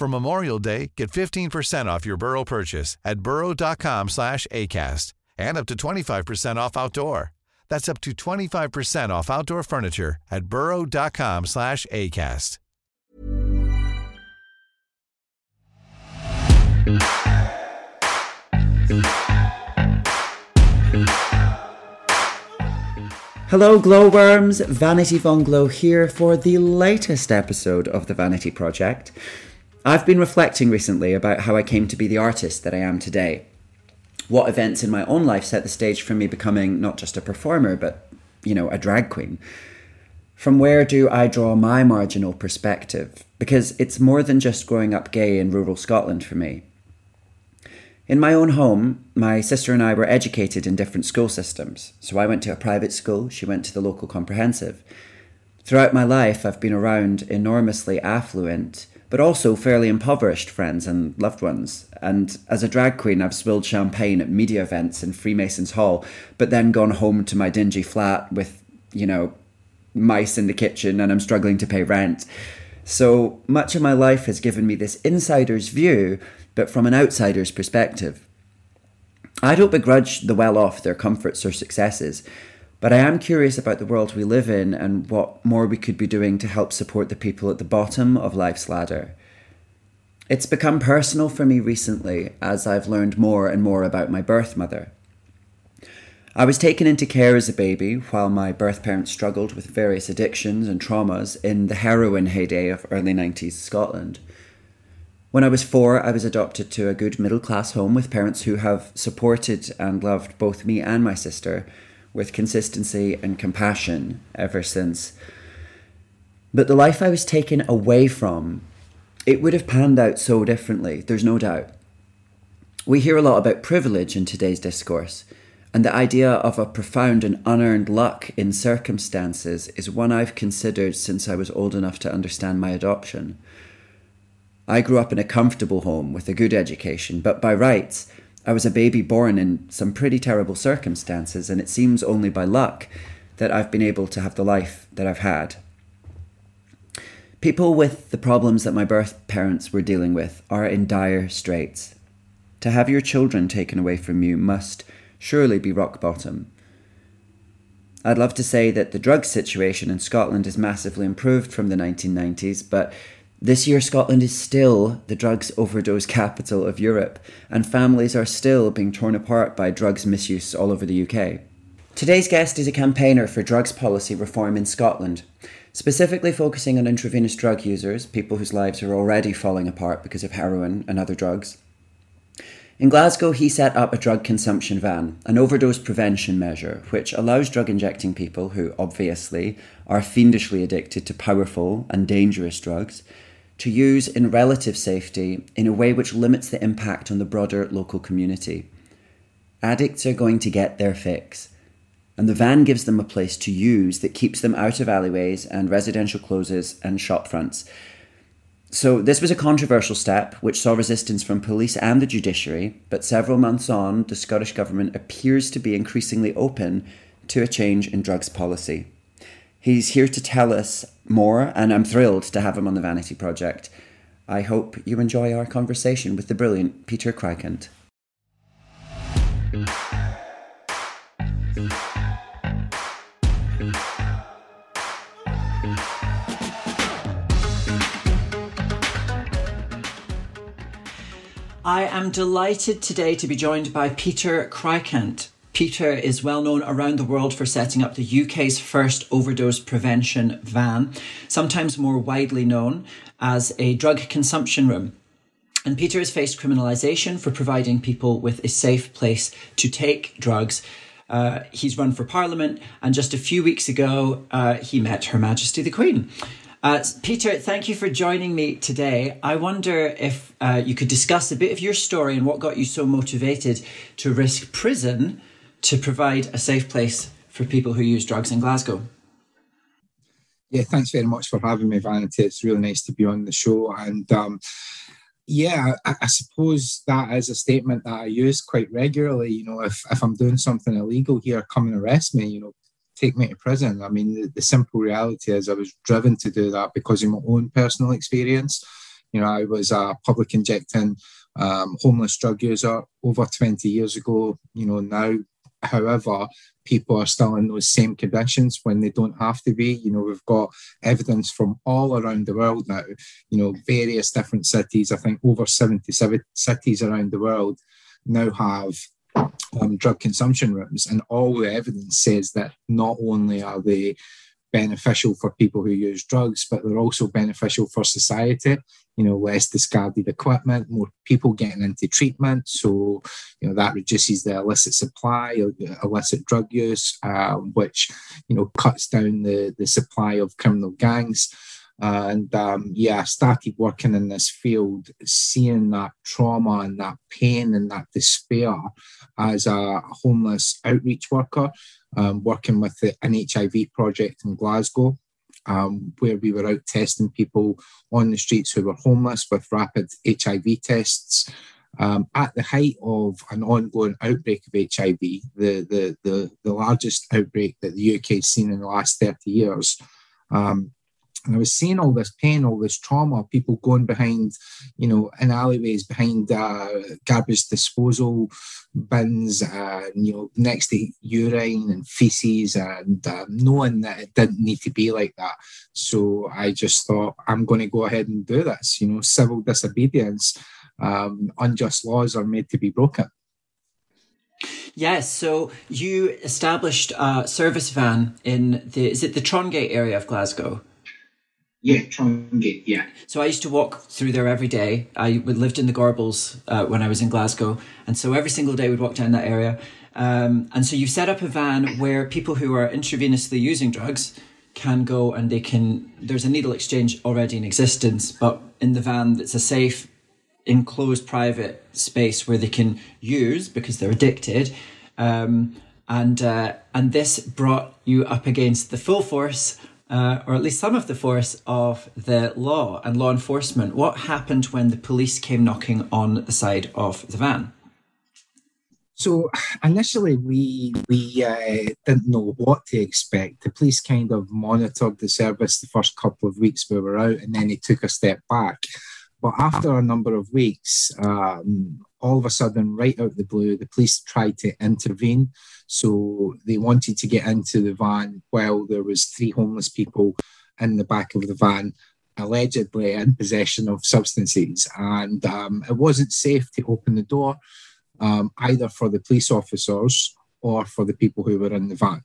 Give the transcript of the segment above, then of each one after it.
For Memorial Day, get 15% off your Burrow purchase at burrow.com slash ACAST and up to 25% off outdoor. That's up to 25% off outdoor furniture at burrow.com slash ACAST. Hello, glowworms! Vanity Von Glow here for the latest episode of the Vanity Project. I've been reflecting recently about how I came to be the artist that I am today. What events in my own life set the stage for me becoming not just a performer, but, you know, a drag queen. From where do I draw my marginal perspective? Because it's more than just growing up gay in rural Scotland for me. In my own home, my sister and I were educated in different school systems. So I went to a private school, she went to the local comprehensive. Throughout my life, I've been around enormously affluent, but also fairly impoverished friends and loved ones. And as a drag queen, I've spilled champagne at media events in Freemasons Hall, but then gone home to my dingy flat with, you know, mice in the kitchen and I'm struggling to pay rent. So much of my life has given me this insider's view but from an outsider's perspective. I don't begrudge the well off their comforts or successes, but I am curious about the world we live in and what more we could be doing to help support the people at the bottom of life's ladder. It's become personal for me recently as I've learned more and more about my birth mother. I was taken into care as a baby while my birth parents struggled with various addictions and traumas in the heroin heyday of early 90s Scotland. When I was four, I was adopted to a good middle class home with parents who have supported and loved both me and my sister with consistency and compassion ever since. But the life I was taken away from, it would have panned out so differently, there's no doubt. We hear a lot about privilege in today's discourse, and the idea of a profound and unearned luck in circumstances is one I've considered since I was old enough to understand my adoption. I grew up in a comfortable home with a good education, but by rights, I was a baby born in some pretty terrible circumstances, and it seems only by luck that I've been able to have the life that I've had. People with the problems that my birth parents were dealing with are in dire straits. To have your children taken away from you must surely be rock bottom. I'd love to say that the drug situation in Scotland is massively improved from the 1990s, but this year, Scotland is still the drugs overdose capital of Europe, and families are still being torn apart by drugs misuse all over the UK. Today's guest is a campaigner for drugs policy reform in Scotland, specifically focusing on intravenous drug users, people whose lives are already falling apart because of heroin and other drugs. In Glasgow, he set up a drug consumption van, an overdose prevention measure, which allows drug injecting people who obviously are fiendishly addicted to powerful and dangerous drugs to use in relative safety in a way which limits the impact on the broader local community. Addicts are going to get their fix, and the van gives them a place to use that keeps them out of alleyways and residential closes and shop fronts. So, this was a controversial step which saw resistance from police and the judiciary, but several months on, the Scottish Government appears to be increasingly open to a change in drugs policy. He's here to tell us more, and I'm thrilled to have him on the Vanity Project. I hope you enjoy our conversation with the brilliant Peter Krykant. I am delighted today to be joined by Peter Krykant. Peter is well known around the world for setting up the UK's first overdose prevention van, sometimes more widely known as a drug consumption room. And Peter has faced criminalisation for providing people with a safe place to take drugs. Uh, he's run for Parliament, and just a few weeks ago, uh, he met Her Majesty the Queen. Uh, Peter, thank you for joining me today. I wonder if uh, you could discuss a bit of your story and what got you so motivated to risk prison to provide a safe place for people who use drugs in Glasgow. Yeah, thanks very much for having me, Vanity. It's really nice to be on the show. And um, yeah, I, I, suppose that is a statement that I use quite regularly. You know, if, if I'm doing something illegal here, come and arrest me, you know, take me to prison. I mean, the, the simple reality is I was driven to do that because of my own personal experience. You know, I was a public injecting um, homeless drug user over 20 years ago. You know, now However, people are still in those same conditions when they don't have to be. You know, we've got evidence from all around the world now, you know, various different cities. I think over 77 cities around the world now have um, drug consumption rooms. And all the evidence says that not only are they beneficial for people who use drugs, but they're also beneficial for society. You know, less discarded equipment, more people getting into treatment. So, you know, that reduces the illicit supply, illicit drug use, um, which, you know, cuts down the, the supply of criminal gangs. Uh, and um, yeah, I started working in this field, seeing that trauma and that pain and that despair as a homeless outreach worker, um, working with the, an HIV project in Glasgow. Um, where we were out testing people on the streets who were homeless with rapid HIV tests. Um, at the height of an ongoing outbreak of HIV, the, the, the, the largest outbreak that the UK has seen in the last 30 years, um, and I was seeing all this pain, all this trauma, people going behind, you know, in alleyways, behind uh, garbage disposal bins, you know, next to urine and feces, and uh, knowing that it didn't need to be like that. So I just thought, I'm going to go ahead and do this. You know, civil disobedience, um, unjust laws are made to be broken. Yes, so you established a service van in the is it the Trongate area of Glasgow? Yeah, Trongate, yeah. So I used to walk through there every day. I lived in the Gorbals uh, when I was in Glasgow. And so every single day we'd walk down that area. Um, and so you set up a van where people who are intravenously using drugs can go and they can, there's a needle exchange already in existence, but in the van, it's a safe, enclosed private space where they can use because they're addicted. Um, and, uh, and this brought you up against the full force uh, or at least some of the force of the law and law enforcement. What happened when the police came knocking on the side of the van? So initially, we we uh, didn't know what to expect. The police kind of monitored the service the first couple of weeks we were out, and then they took a step back. But after a number of weeks, um, all of a sudden, right out of the blue, the police tried to intervene. So they wanted to get into the van while there was three homeless people in the back of the van, allegedly in possession of substances. And um, it wasn't safe to open the door, um, either for the police officers or for the people who were in the van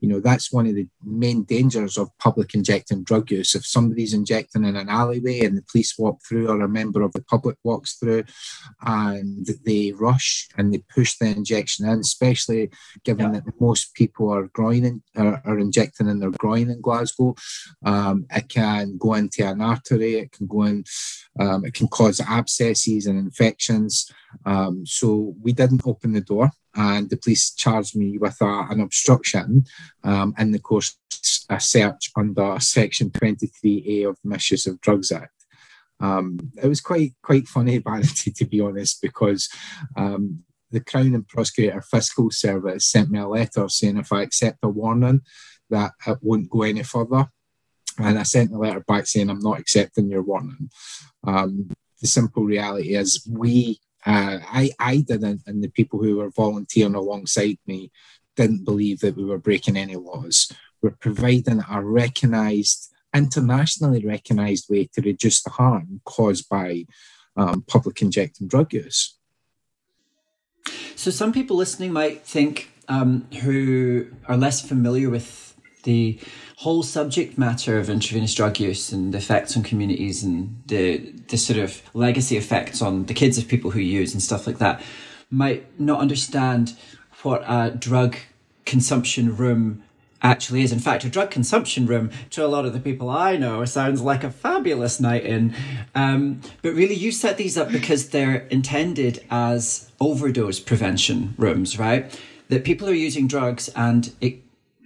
you know that's one of the main dangers of public injecting drug use. If somebody's injecting in an alleyway and the police walk through or a member of the public walks through and they rush and they push the injection in especially given yeah. that most people are groin are, are, injecting in their groin in glasgow um, it can go into an artery it can go in um, it can cause abscesses and infections. Um, so we didn't open the door and the police charged me with a, an obstruction um, in the course a search under Section 23A of the Misuse of Drugs Act. Um, it was quite quite funny, vanity, to be honest, because um, the Crown and Procurator Fiscal Service sent me a letter saying if I accept a warning, that it won't go any further. And I sent the letter back saying, I'm not accepting your warning. Um, the simple reality is, we, uh, I, I didn't, and the people who were volunteering alongside me didn't believe that we were breaking any laws. We're providing a recognised, internationally recognised way to reduce the harm caused by um, public injecting drug use. So, some people listening might think um, who are less familiar with the whole subject matter of intravenous drug use and the effects on communities and the the sort of legacy effects on the kids of people who use and stuff like that might not understand what a drug consumption room actually is. In fact, a drug consumption room to a lot of the people I know sounds like a fabulous night in. Um, but really, you set these up because they're intended as overdose prevention rooms, right? That people are using drugs and it,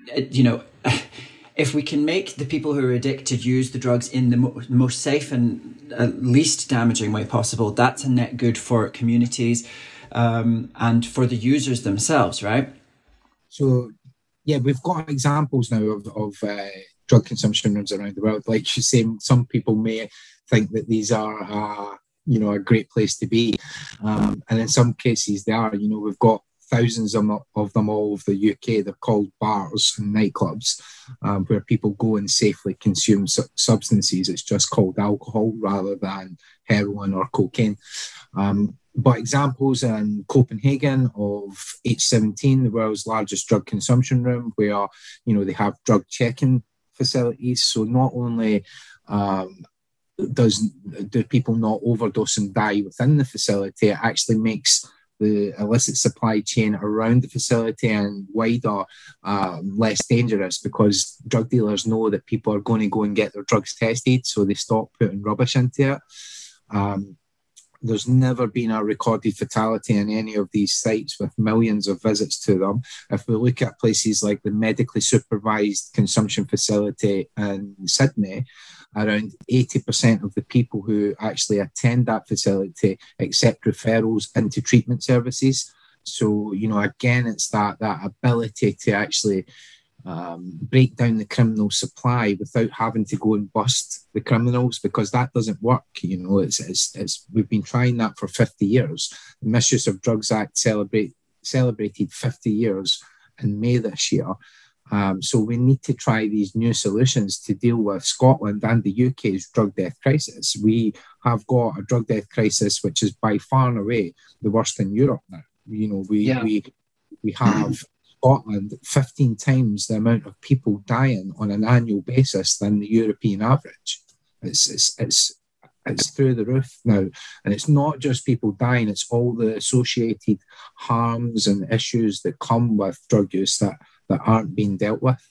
it you know. if we can make the people who are addicted use the drugs in the mo- most safe and uh, least damaging way possible, that's a net good for communities um, and for the users themselves, right? So, yeah, we've got examples now of, of uh, drug consumption rooms around the world. Like you say, some people may think that these are, uh, you know, a great place to be, um, and in some cases they are. You know, we've got thousands of, them all over the UK. They're called bars and nightclubs um, where people go and safely consume su- substances. It's just called alcohol rather than heroin or cocaine. Um, but examples in Copenhagen of H17, the world's largest drug consumption room, where you know they have drug checking facilities. So not only um, does do people not overdose and die within the facility, it actually makes the illicit supply chain around the facility and wider uh, less dangerous because drug dealers know that people are going to go and get their drugs tested, so they stop putting rubbish into it. Um, there's never been a recorded fatality in any of these sites with millions of visits to them. If we look at places like the medically supervised consumption facility in Sydney, around 80% of the people who actually attend that facility accept referrals into treatment services. So, you know, again, it's that that ability to actually um, break down the criminal supply without having to go and bust the criminals because that doesn't work. You know, it's, it's, it's we've been trying that for 50 years. The Misuse of Drugs Act celebrate, celebrated 50 years in May this year. Um, so we need to try these new solutions to deal with Scotland and the UK's drug death crisis. We have got a drug death crisis which is by far and away the worst in Europe now. You know, we yeah. we we have Scotland 15 times the amount of people dying on an annual basis than the European average. It's, it's, it's, it's through the roof now. And it's not just people dying, it's all the associated harms and issues that come with drug use that, that aren't being dealt with.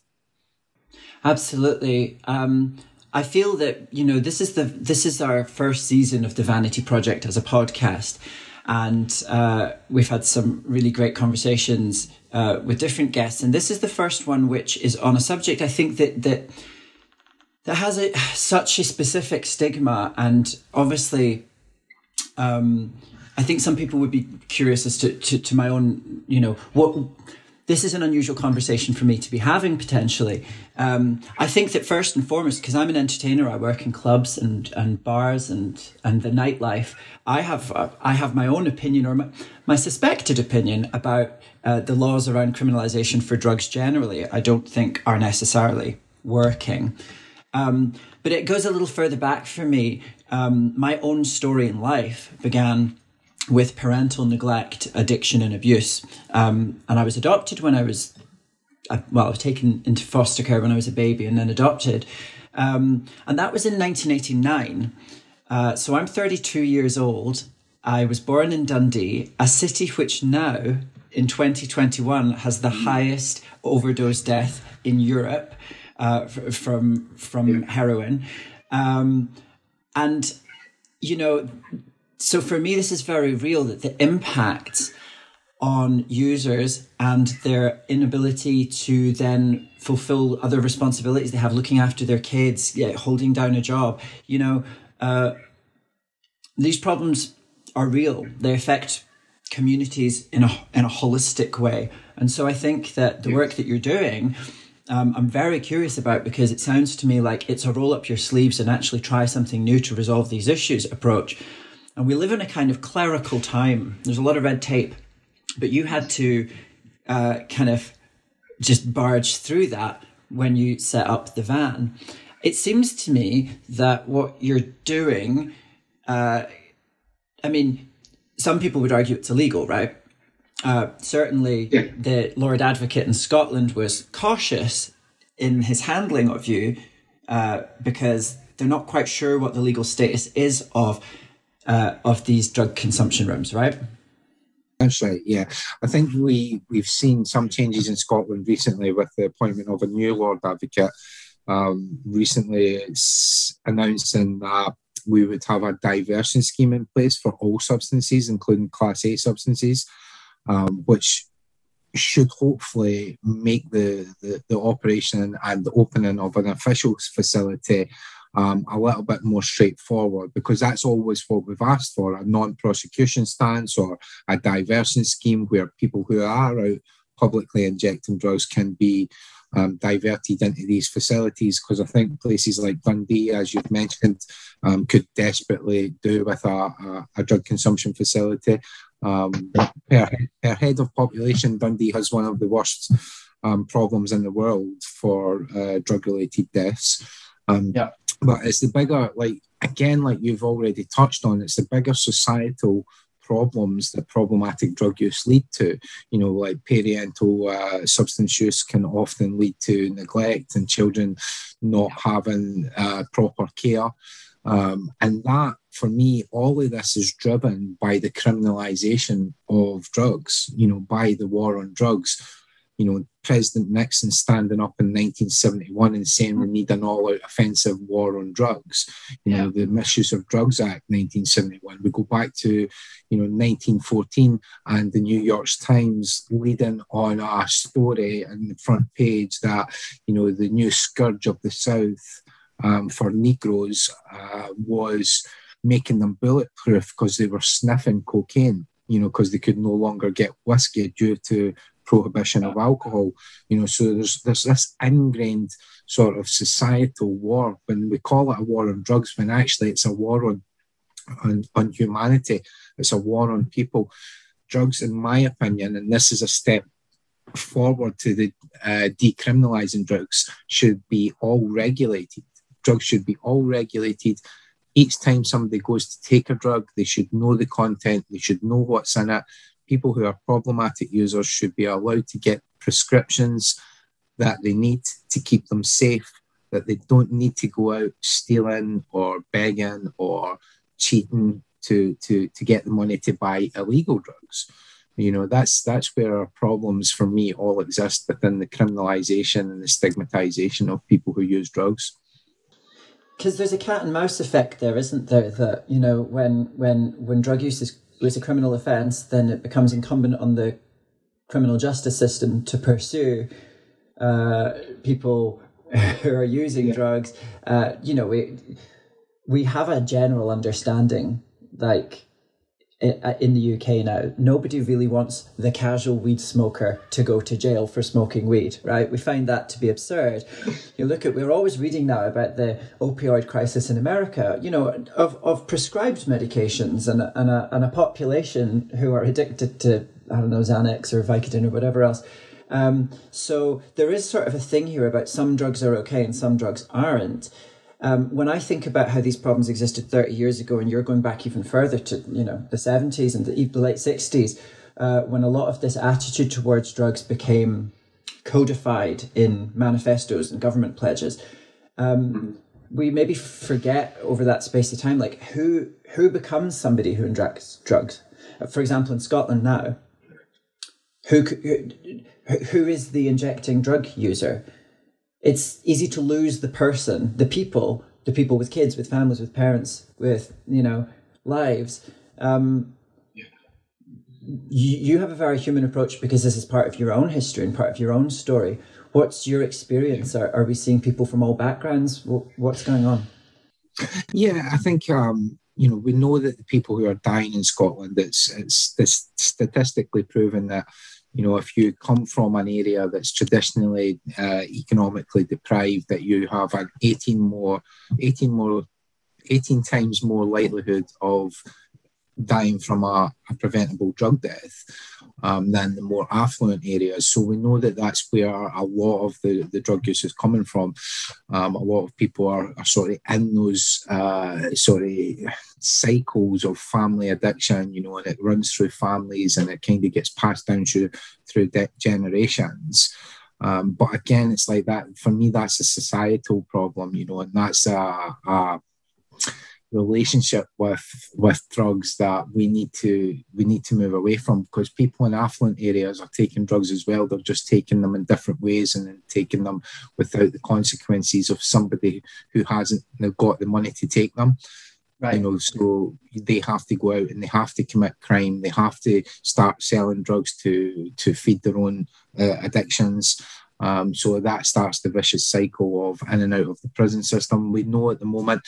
Absolutely. Um, I feel that you know this is the this is our first season of the Vanity Project as a podcast, and uh, we've had some really great conversations uh, with different guests. And this is the first one which is on a subject I think that that that has a, such a specific stigma, and obviously, um, I think some people would be curious as to, to, to my own, you know, what this is an unusual conversation for me to be having potentially. Um, I think that first and foremost, because I'm an entertainer, I work in clubs and, and bars and, and the nightlife. I have uh, I have my own opinion or my, my suspected opinion about uh, the laws around criminalisation for drugs generally. I don't think are necessarily working. Um, but it goes a little further back for me. Um, my own story in life began with parental neglect, addiction, and abuse. Um, and I was adopted when I was, uh, well, I was taken into foster care when I was a baby and then adopted. Um, and that was in 1989. Uh, so I'm 32 years old. I was born in Dundee, a city which now, in 2021, has the highest overdose death in Europe uh, from from heroin. Um, and you know, so for me, this is very real that the impact on users and their inability to then fulfill other responsibilities they have, looking after their kids, yeah, holding down a job, you know, uh, these problems are real. They affect communities in a in a holistic way, and so I think that the work that you're doing um, I'm very curious about because it sounds to me like it's a roll up your sleeves and actually try something new to resolve these issues approach. And we live in a kind of clerical time. There's a lot of red tape, but you had to uh, kind of just barge through that when you set up the van. It seems to me that what you're doing, uh, I mean, some people would argue it's illegal, right? Uh, certainly, yeah. the Lord Advocate in Scotland was cautious in his handling of you uh, because they're not quite sure what the legal status is of uh, of these drug consumption rooms, right? Right. Yeah, I think we we've seen some changes in Scotland recently with the appointment of a new Lord Advocate. Um, recently, announcing that we would have a diversion scheme in place for all substances, including Class A substances, um, which should hopefully make the, the, the operation and the opening of an official facility um, a little bit more straightforward because that's always what we've asked for a non prosecution stance or a diversion scheme where people who are out publicly injecting drugs can be um, diverted into these facilities because I think places like Dundee, as you've mentioned, um, could desperately do with a, a, a drug consumption facility. Um, per, per head of population, Dundee has one of the worst um, problems in the world for uh, drug related deaths. Um, yeah. But it's the bigger, like, again, like you've already touched on, it's the bigger societal problems that problematic drug use lead to. You know, like parental uh, substance use can often lead to neglect and children not having uh, proper care. Um, and that, for me, all of this is driven by the criminalization of drugs, you know, by the war on drugs you know, President Nixon standing up in 1971 and saying we need an all-out offensive war on drugs. You yeah. know, the Misuse of Drugs Act 1971. We go back to, you know, 1914 and the New York Times leading on a story on the front page that, you know, the new scourge of the South um, for Negroes uh, was making them bulletproof because they were sniffing cocaine you know, because they could no longer get whiskey due to prohibition of alcohol. You know, so there's there's this ingrained sort of societal war when we call it a war on drugs, when actually it's a war on on, on humanity. It's a war on people. Drugs, in my opinion, and this is a step forward to the uh, decriminalizing drugs, should be all regulated. Drugs should be all regulated. Each time somebody goes to take a drug, they should know the content, they should know what's in it, people who are problematic users should be allowed to get prescriptions that they need to keep them safe, that they don't need to go out stealing or begging or cheating to, to, to get the money to buy illegal drugs. You know, that's that's where our problems for me all exist within the criminalization and the stigmatization of people who use drugs because there's a cat and mouse effect there, isn't there? That you know, when when when drug use is was a criminal offence, then it becomes incumbent on the criminal justice system to pursue uh, people who are using yeah. drugs. Uh, you know, we we have a general understanding, like in the UK now, nobody really wants the casual weed smoker to go to jail for smoking weed, right? We find that to be absurd. You look at, we're always reading now about the opioid crisis in America, you know, of, of prescribed medications and, and, a, and a population who are addicted to, I don't know, Xanax or Vicodin or whatever else. Um, so there is sort of a thing here about some drugs are okay and some drugs aren't. Um, when I think about how these problems existed 30 years ago, and you're going back even further to you know the 70s and the, the late 60s, uh, when a lot of this attitude towards drugs became codified in manifestos and government pledges, um, we maybe forget over that space of time, like who who becomes somebody who injects drugs. For example, in Scotland now, who, who who is the injecting drug user? It's easy to lose the person, the people, the people with kids, with families, with parents, with you know lives. Um, yeah. you, you have a very human approach because this is part of your own history and part of your own story. What's your experience? Yeah. Are, are we seeing people from all backgrounds? What's going on? Yeah, I think um, you know we know that the people who are dying in Scotland, it's it's, it's statistically proven that you know, if you come from an area that's traditionally uh, economically deprived, that you have an 18 more, 18 more, 18 times more likelihood of dying from a, a preventable drug death um, than the more affluent areas. So we know that that's where a lot of the, the drug use is coming from. Um, a lot of people are, are sort of in those uh, sort of cycles of family addiction, you know, and it runs through families and it kind of gets passed down through, through generations. Um, but again, it's like that. For me, that's a societal problem, you know, and that's a, a relationship with with drugs that we need to we need to move away from because people in affluent areas are taking drugs as well. They're just taking them in different ways and then taking them without the consequences of somebody who hasn't got the money to take them. Right. you know so they have to go out and they have to commit crime. They have to start selling drugs to to feed their own uh, addictions. Um, so that starts the vicious cycle of in and out of the prison system. We know at the moment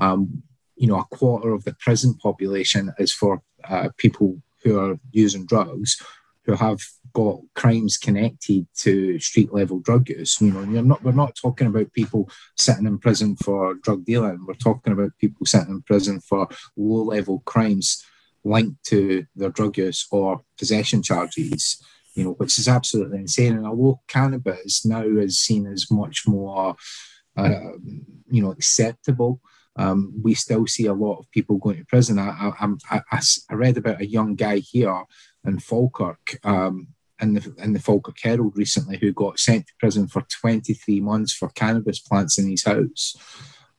um, you know, a quarter of the prison population is for uh, people who are using drugs, who have got crimes connected to street level drug use. You know, you're not, we're not talking about people sitting in prison for drug dealing. We're talking about people sitting in prison for low level crimes linked to their drug use or possession charges. You know, which is absolutely insane. And although cannabis now is seen as much more, uh, you know, acceptable um, we still see a lot of people going to prison. I, I, I, I read about a young guy here in Falkirk, um, in the in the Falkirk Herald recently, who got sent to prison for 23 months for cannabis plants in his house.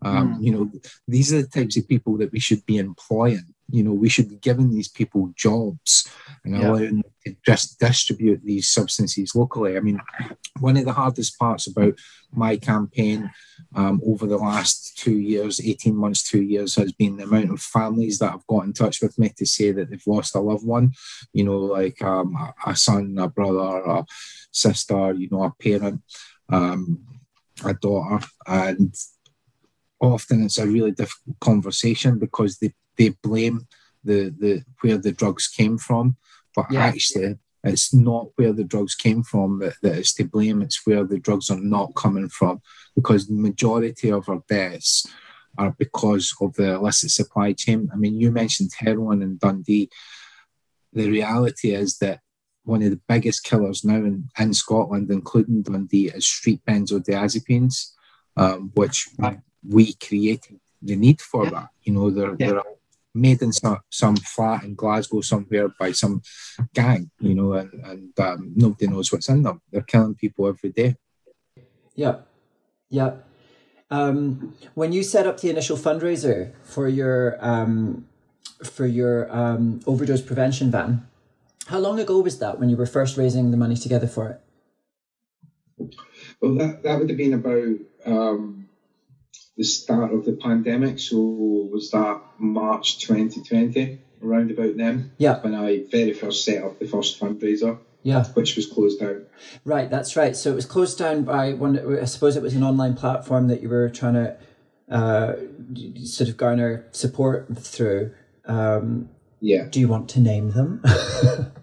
Um, mm. You know, these are the types of people that we should be employing. You know, we should be giving these people jobs and yeah. allowing them to just distribute these substances locally. I mean, one of the hardest parts about my campaign um, over the last two years, 18 months, two years, has been the amount of families that have got in touch with me to say that they've lost a loved one, you know, like um, a son, a brother, a sister, you know, a parent, um, a daughter. And often it's a really difficult conversation because they, they blame the, the where the drugs came from. But yeah. actually, it's not where the drugs came from that, that is to blame, it's where the drugs are not coming from because the majority of our deaths are because of the illicit supply chain. I mean, you mentioned heroin in Dundee. The reality is that one of the biggest killers now in, in Scotland, including Dundee, is street benzodiazepines, um, which we created the need for that. You know, there, yeah. there are made in some, some flat in Glasgow somewhere by some gang, you know, and, and um, nobody knows what's in them. They're killing people every day. Yeah, yeah. Um, when you set up the initial fundraiser for your um, for your um, overdose prevention van, how long ago was that when you were first raising the money together for it? Well, that, that would have been about um, the start of the pandemic. So was that March 2020, around about then? Yeah. When I very first set up the first fundraiser. Yeah. Which was closed down. Right, that's right. So it was closed down by one. I suppose it was an online platform that you were trying to uh, sort of garner support through. Um, yeah. Do you want to name them?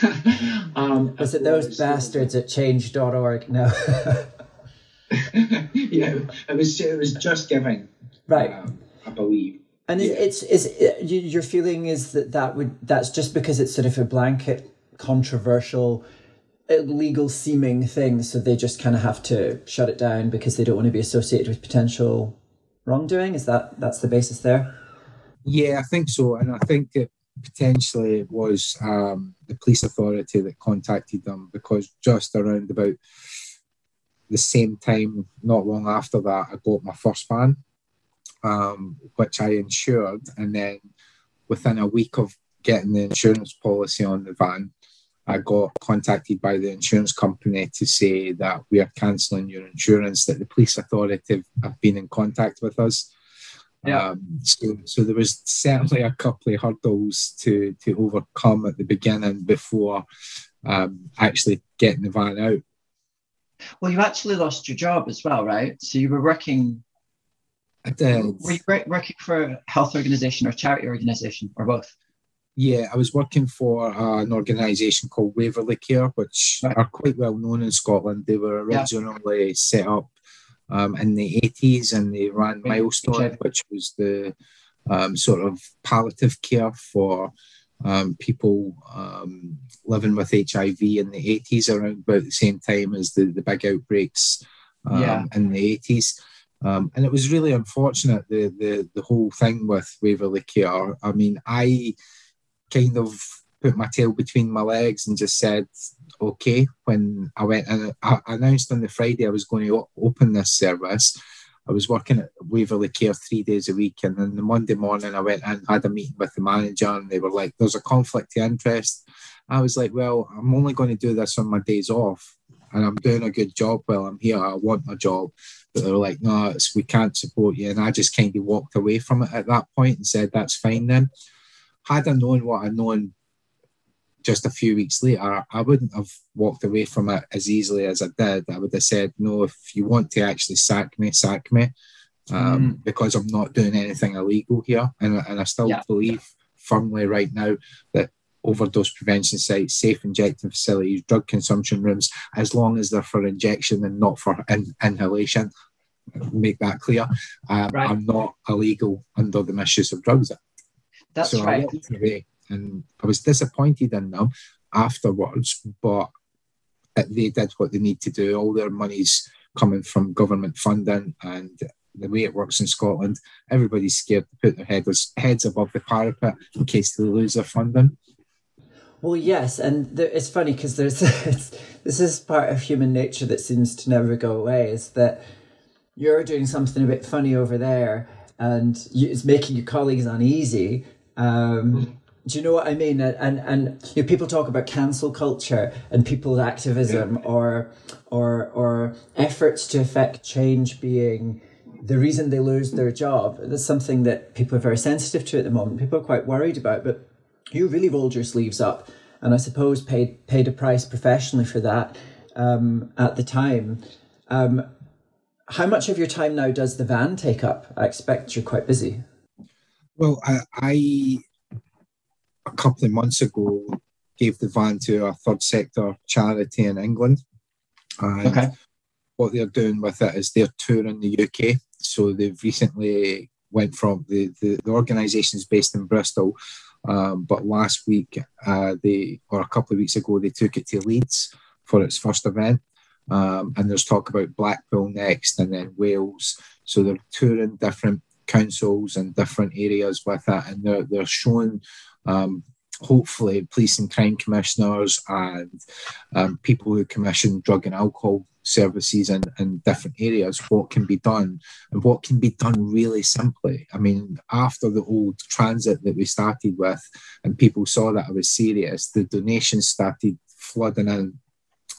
um, was it those bastards at change.org? No. yeah, it was it was JustGiving, right? Um, I believe. And yeah. it's is it, your feeling is that that would that's just because it's sort of a blanket controversial legal seeming thing so they just kind of have to shut it down because they don't want to be associated with potential wrongdoing is that that's the basis there yeah i think so and i think that potentially it was um, the police authority that contacted them because just around about the same time, not long after that, I got my first van, um, which I insured. And then within a week of getting the insurance policy on the van, I got contacted by the insurance company to say that we are cancelling your insurance, that the police authority have been in contact with us. Yeah. Um, so, so there was certainly a couple of hurdles to to overcome at the beginning before um, actually getting the van out. Well, you actually lost your job as well, right? So you were working. I did. Were you working for a health organization or charity organization or both? Yeah, I was working for uh, an organisation called Waverley Care, which right. are quite well known in Scotland. They were originally yeah. set up um, in the 80s and they ran Milestone, which was the um, sort of palliative care for um, people um, living with HIV in the 80s, around about the same time as the, the big outbreaks um, yeah. in the 80s. Um, and it was really unfortunate the, the the whole thing with Waverley Care. I mean, I kind of put my tail between my legs and just said, okay. When I went and I announced on the Friday I was going to open this service, I was working at Waverley Care three days a week. And then the Monday morning, I went and had a meeting with the manager, and they were like, There's a conflict of interest. I was like, Well, I'm only going to do this on my days off, and I'm doing a good job while I'm here. I want my job. But they were like, No, we can't support you. And I just kind of walked away from it at that point and said, That's fine then had I known what I'd known just a few weeks later, I wouldn't have walked away from it as easily as I did. I would have said, no, if you want to actually sack me, sack me, um, mm. because I'm not doing anything illegal here. And, and I still yeah. believe firmly right now that overdose prevention sites, safe injecting facilities, drug consumption rooms, as long as they're for injection and not for in- inhalation, make that clear. Um, right. I'm not illegal under the Misuse of Drugs Act. That's so right. I walked away and I was disappointed in them afterwards, but they did what they need to do. All their money's coming from government funding and the way it works in Scotland, everybody's scared to put their heads, heads above the parapet in case they lose their funding. Well, yes, and there, it's funny because there's this is part of human nature that seems to never go away. Is that you're doing something a bit funny over there, and you, it's making your colleagues uneasy, um, do you know what I mean? And and you know, people talk about cancel culture and people's activism or or or efforts to affect change being the reason they lose their job. That's something that people are very sensitive to at the moment. People are quite worried about. But you really rolled your sleeves up, and I suppose paid paid a price professionally for that um, at the time. Um, how much of your time now does the van take up? I expect you're quite busy. Well, I, I a couple of months ago gave the van to a third sector charity in England. And okay. what they're doing with it is they're touring the UK. So they've recently went from the, the, the organisation is based in Bristol, um, but last week uh, they or a couple of weeks ago they took it to Leeds for its first event. Um, and there's talk about Blackpool next and then Wales. So they're touring different councils and different areas with it, and they're they're showing. Um, hopefully, police and crime commissioners and um, people who commission drug and alcohol services in, in different areas what can be done and what can be done really simply. I mean, after the old transit that we started with, and people saw that I was serious, the donations started flooding in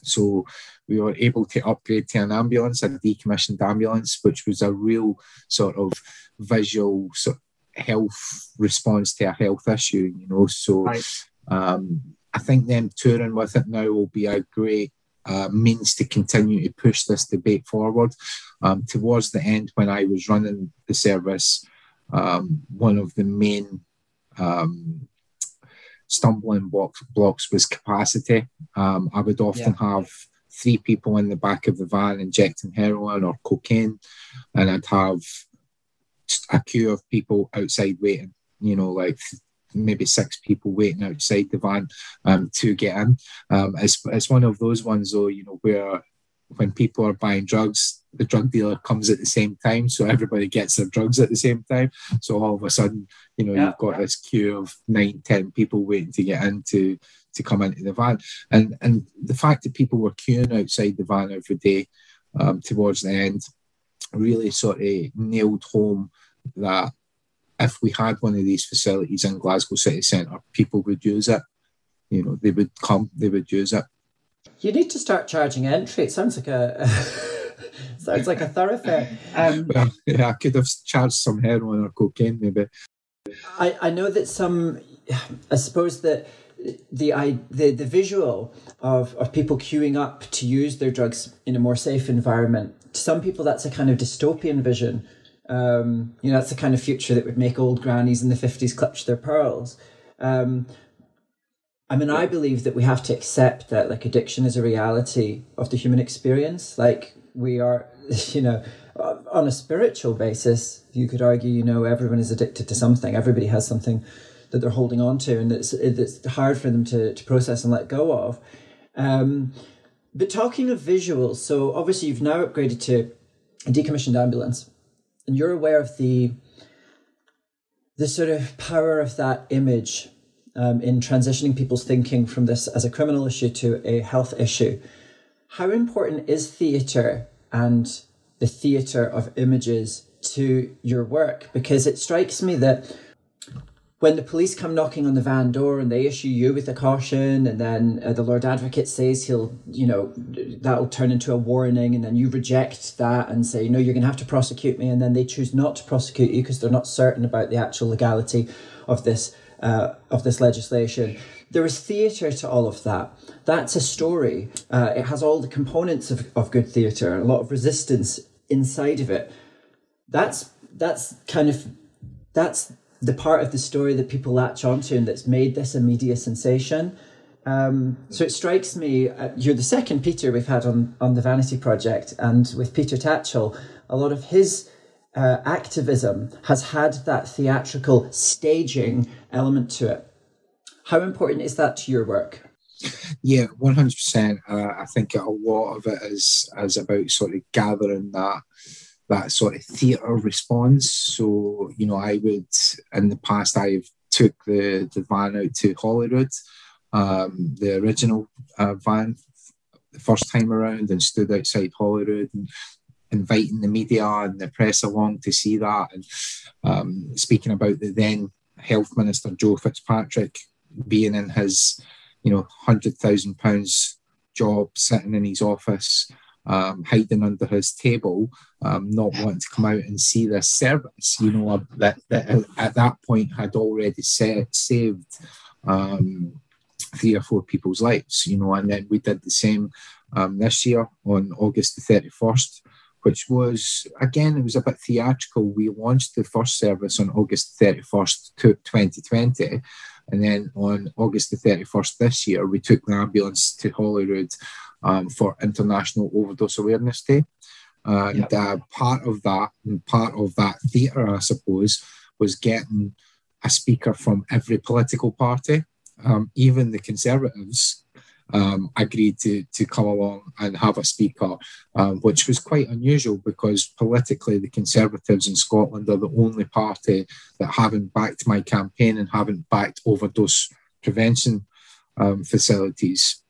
so we were able to upgrade to an ambulance, a decommissioned ambulance, which was a real sort of visual sort health response to a health issue, you know. So right. um, I think them touring with it now will be a great uh, means to continue to push this debate forward. Um, towards the end, when I was running the service, um, one of the main um, stumbling blocks, blocks was capacity. Um, I would often yeah. have three people in the back of the van injecting heroin or cocaine, and I'd have a queue of people outside waiting, you know, like maybe six people waiting outside the van um, to get in. Um, it's, it's one of those ones, though, you know, where when people are buying drugs, the drug dealer comes at the same time, so everybody gets their drugs at the same time. So all of a sudden, you know, yeah. you've got this queue of nine, ten people waiting to get into to come into the van, and and the fact that people were queuing outside the van every day um, towards the end really sort of nailed home that if we had one of these facilities in Glasgow city centre, people would use it. You know, they would come, they would use it. You need to start charging entry. It sounds like a sounds like a thoroughfare. Um, well, yeah, I could have charged some heroin or cocaine, maybe. I, I know that some. I suppose that the I, the the visual of of people queuing up to use their drugs in a more safe environment. To some people, that's a kind of dystopian vision. Um, you know, that's the kind of future that would make old grannies in the fifties clutch their pearls. Um, I mean, I believe that we have to accept that like addiction is a reality of the human experience. Like we are, you know, on a spiritual basis, you could argue, you know, everyone is addicted to something. Everybody has something that they're holding on to, and it's it's hard for them to to process and let go of. Um, but talking of visuals, so obviously you've now upgraded to a decommissioned ambulance, and you're aware of the the sort of power of that image um, in transitioning people's thinking from this as a criminal issue to a health issue. How important is theatre and the theatre of images to your work? Because it strikes me that when the police come knocking on the van door and they issue you with a caution and then uh, the lord advocate says he'll you know that'll turn into a warning and then you reject that and say no you're going to have to prosecute me and then they choose not to prosecute you because they're not certain about the actual legality of this uh, of this legislation. There is theatre to all of that. That's a story. Uh, it has all the components of, of good theatre a lot of resistance inside of it. That's that's kind of that's the part of the story that people latch onto and that's made this a media sensation. Um, so it strikes me, uh, you're the second Peter we've had on, on the Vanity Project, and with Peter Tatchell, a lot of his uh, activism has had that theatrical staging element to it. How important is that to your work? Yeah, one hundred percent. Uh, I think a lot of it is is about sort of gathering that that sort of theatre response. So, you know, I would, in the past, I've took the, the van out to Holyrood, um, the original uh, van, the first time around, and stood outside Holyrood and inviting the media and the press along to see that. And um, speaking about the then Health Minister Joe Fitzpatrick being in his, you know, hundred thousand pounds job, sitting in his office, um, hiding under his table, um, not wanting to come out and see this service. You know, that, that at that point had already set, saved um, three or four people's lives. You know, and then we did the same um, this year on August the 31st. Which was again, it was a bit theatrical. We launched the first service on August 31st, 2020, and then on August the 31st this year, we took the ambulance to Holyrood um, for International Overdose Awareness Day. And yep. uh, part of that, and part of that theatre, I suppose, was getting a speaker from every political party. Um, even the Conservatives um, agreed to, to come along and have a speaker, um, which was quite unusual because politically the Conservatives in Scotland are the only party that haven't backed my campaign and haven't backed overdose prevention um, facilities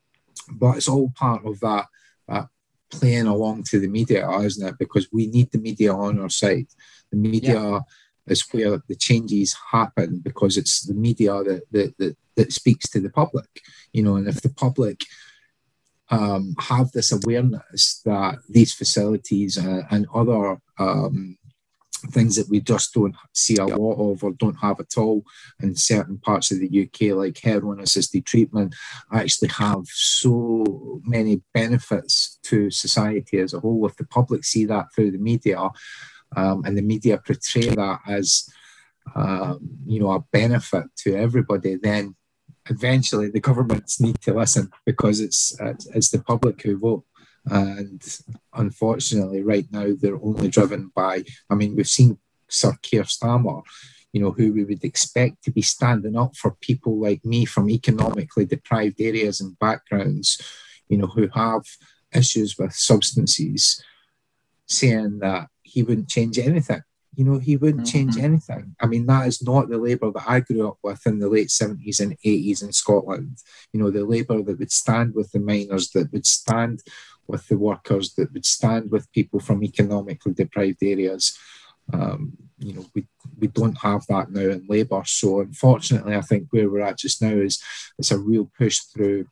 but it's all part of that, that playing along to the media, isn't it? Because we need the media on our side. The media yeah. is where the changes happen because it's the media that, that, that, that speaks to the public, you know, and if the public um, have this awareness that these facilities uh, and other um, things that we just don't see a lot of or don't have at all in certain parts of the UK, like heroin assisted treatment, actually have so many benefits to society as a whole. If the public see that through the media um, and the media portray that as um, you know a benefit to everybody, then eventually the governments need to listen because it's it's the public who vote. And unfortunately, right now, they're only driven by, I mean, we've seen Sir Keir Starmer, you know, who we would expect to be standing up for people like me from economically deprived areas and backgrounds, you know, who have issues with substances, saying that he wouldn't change anything. You know, he wouldn't change mm-hmm. anything. I mean, that is not the Labour that I grew up with in the late 70s and 80s in Scotland. You know, the Labour that would stand with the miners, that would stand with the workers that would stand with people from economically deprived areas. Um, you know, we, we don't have that now in Labour. So unfortunately, I think where we're at just now is it's a real push through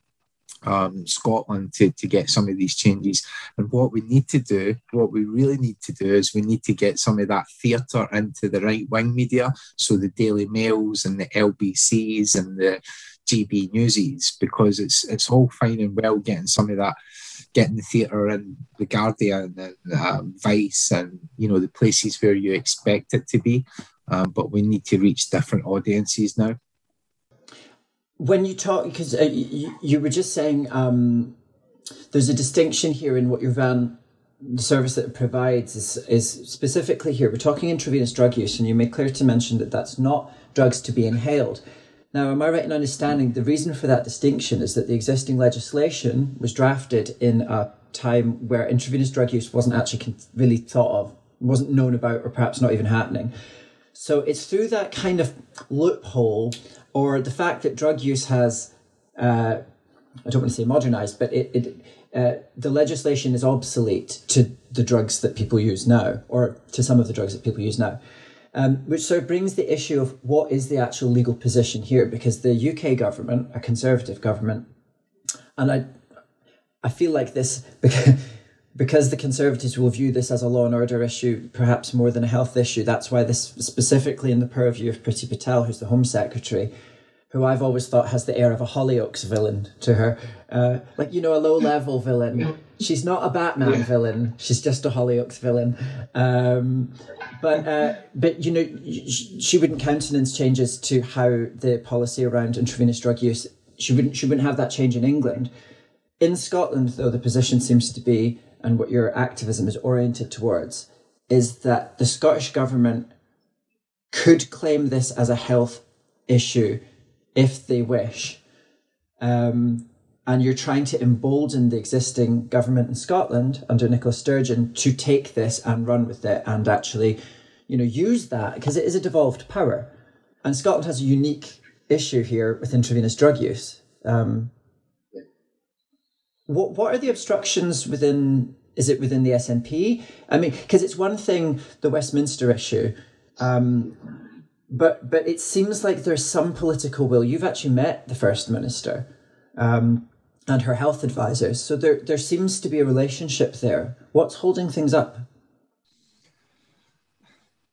um, Scotland to, to get some of these changes. And what we need to do, what we really need to do is we need to get some of that theatre into the right wing media. So the Daily Mails and the LBCs and the GB Newsies, because it's it's all fine and well getting some of that getting the theatre and the Guardian and um, Vice and you know the places where you expect it to be, um, but we need to reach different audiences now. when you talk, because uh, you, you, were just saying um, there's a distinction here in what your van the service that it provides is, is specifically here. We're talking intravenous drug use, and you made clear to mention that that's not drugs to be inhaled. Now, am I right in understanding the reason for that distinction is that the existing legislation was drafted in a time where intravenous drug use wasn't actually really thought of, wasn't known about, or perhaps not even happening. So it's through that kind of loophole, or the fact that drug use has, uh, I don't want to say modernized, but it, it uh, the legislation is obsolete to the drugs that people use now, or to some of the drugs that people use now. Um, which sort of brings the issue of what is the actual legal position here, because the UK government, a conservative government, and I, I feel like this because, because the conservatives will view this as a law and order issue, perhaps more than a health issue. That's why this specifically in the purview of Priti Patel, who's the Home Secretary, who I've always thought has the air of a Hollyoaks villain to her. Uh, like, you know, a low level villain. She's not a Batman yeah. villain. She's just a Hollyoaks villain. Um, but, uh, but, you know, she wouldn't countenance changes to how the policy around intravenous drug use, she wouldn't, she wouldn't have that change in England. In Scotland, though, the position seems to be, and what your activism is oriented towards, is that the Scottish government could claim this as a health issue if they wish. Um, and you're trying to embolden the existing government in Scotland under Nicola Sturgeon to take this and run with it and actually, you know, use that because it is a devolved power. And Scotland has a unique issue here with intravenous drug use. Um, what what are the obstructions within? Is it within the SNP? I mean, because it's one thing the Westminster issue. Um, but but it seems like there's some political will. You've actually met the first minister um, and her health advisors, so there there seems to be a relationship there. What's holding things up?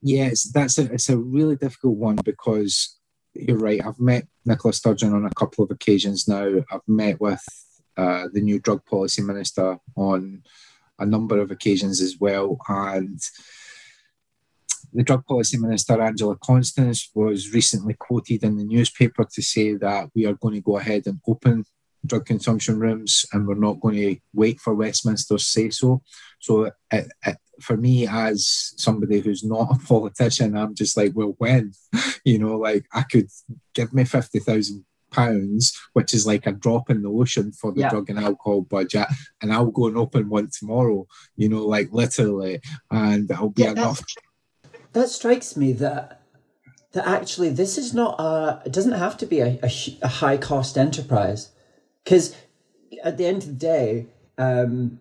Yes, that's a it's a really difficult one because you're right. I've met Nicola Sturgeon on a couple of occasions now. I've met with uh, the new drug policy minister on a number of occasions as well, and the Drug Policy Minister, Angela Constance, was recently quoted in the newspaper to say that we are going to go ahead and open drug consumption rooms and we're not going to wait for Westminster to say so. So, it, it, for me, as somebody who's not a politician, I'm just like, well, when? you know, like I could give me 50,000 pounds, which is like a drop in the ocean for the yeah. drug and alcohol budget, and I'll go and open one tomorrow, you know, like literally, and it'll be yeah, enough that strikes me that that actually this is not a it doesn't have to be a, a, a high cost enterprise. Because at the end of the day um,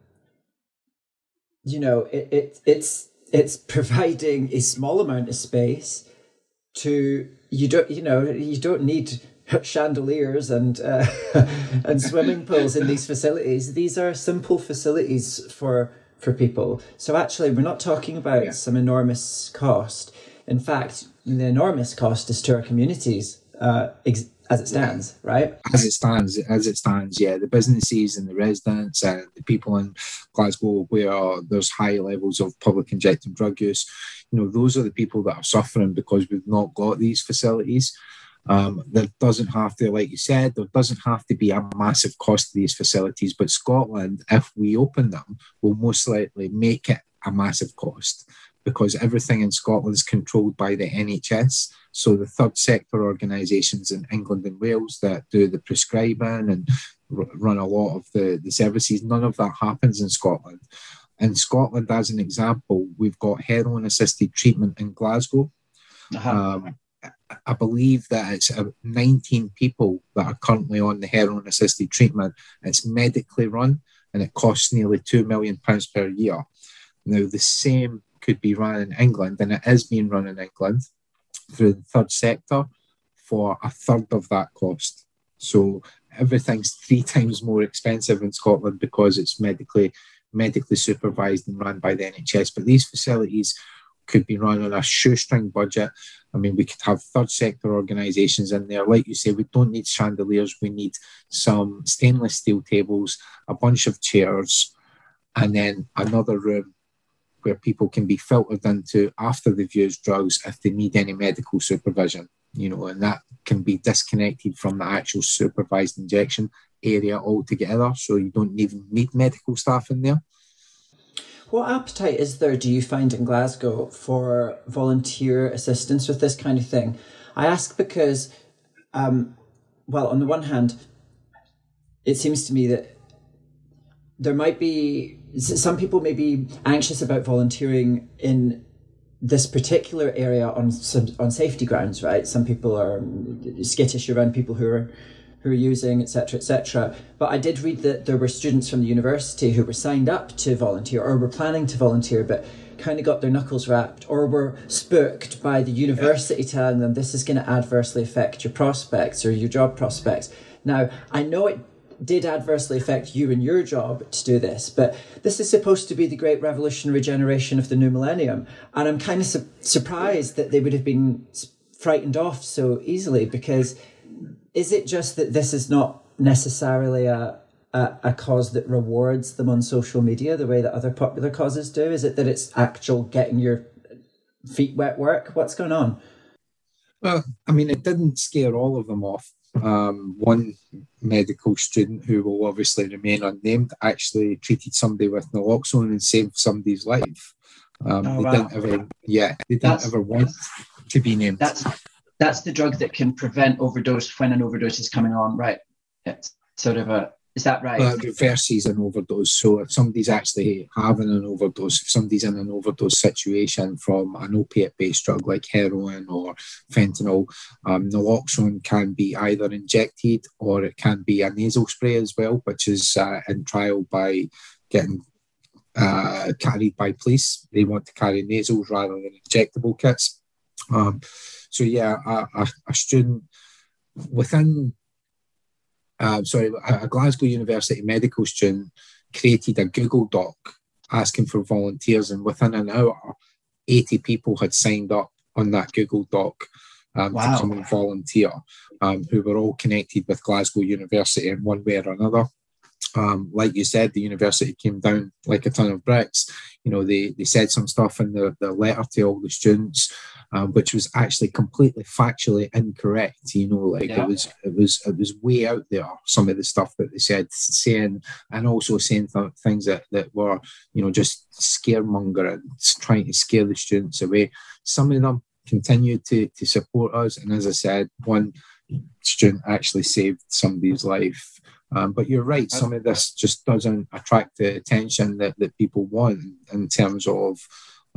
you know it, it it's it's providing a small amount of space to you don't you know you don't need chandeliers and uh, and swimming pools in these facilities. These are simple facilities for for people. So actually, we're not talking about yeah. some enormous cost. In fact, the enormous cost is to our communities uh, ex- as it stands, yeah. right? As it stands, as it stands, yeah. The businesses and the residents and the people in Glasgow where there's high levels of public injecting drug use, you know, those are the people that are suffering because we've not got these facilities. Um, there doesn't have to, like you said, there doesn't have to be a massive cost to these facilities. But Scotland, if we open them, will most likely make it a massive cost because everything in Scotland is controlled by the NHS. So the third sector organisations in England and Wales that do the prescribing and run a lot of the, the services, none of that happens in Scotland. In Scotland, as an example, we've got heroin assisted treatment in Glasgow. Uh-huh. Um, I believe that it's 19 people that are currently on the heroin assisted treatment. It's medically run and it costs nearly £2 million per year. Now, the same could be run in England, and it is being run in England through the third sector for a third of that cost. So everything's three times more expensive in Scotland because it's medically medically supervised and run by the NHS. But these facilities could be run on a shoestring budget. I mean, we could have third sector organisations in there. Like you say, we don't need chandeliers. We need some stainless steel tables, a bunch of chairs, and then another room where people can be filtered into after they've used drugs if they need any medical supervision. You know, and that can be disconnected from the actual supervised injection area altogether. So you don't even need medical staff in there. What appetite is there, do you find in Glasgow, for volunteer assistance with this kind of thing? I ask because, um, well, on the one hand, it seems to me that there might be some people may be anxious about volunteering in this particular area on on safety grounds, right? Some people are skittish around people who are who are using, etc., etc. But I did read that there were students from the university who were signed up to volunteer or were planning to volunteer, but kind of got their knuckles rapped or were spooked by the university telling them this is going to adversely affect your prospects or your job prospects. Now, I know it did adversely affect you and your job to do this, but this is supposed to be the great revolutionary generation of the new millennium. And I'm kind of su- surprised that they would have been frightened off so easily because is it just that this is not necessarily a, a, a cause that rewards them on social media the way that other popular causes do? Is it that it's actual getting your feet wet work? What's going on? Well, I mean, it didn't scare all of them off. Um, one medical student who will obviously remain unnamed actually treated somebody with naloxone and saved somebody's life. Um, oh, they wow. didn't ever, yeah, they didn't that's, ever want to be named. That's that's the drug that can prevent overdose when an overdose is coming on, right? It's sort of a is that right? Uh, reverses an overdose. So if somebody's actually having an overdose, if somebody's in an overdose situation from an opiate-based drug like heroin or fentanyl, um, naloxone can be either injected or it can be a nasal spray as well, which is uh, in trial by getting uh, carried by police. They want to carry nasals rather than injectable kits. Um, so yeah, a, a, a student within uh, sorry, a Glasgow University medical student created a Google Doc asking for volunteers, and within an hour, 80 people had signed up on that Google Doc um, wow. to come and volunteer, um, who were all connected with Glasgow University in one way or another. Um, like you said, the university came down like a ton of bricks. You know, they, they said some stuff in the, the letter to all the students um, which was actually completely factually incorrect. You know, like yeah. it was it was it was way out there. Some of the stuff that they said, saying and also saying th- things that that were you know just scaremongering, trying to scare the students away. Some of them continued to to support us, and as I said, one student actually saved somebody's life. Um, but you're right, some of this just doesn't attract the attention that, that people want in terms of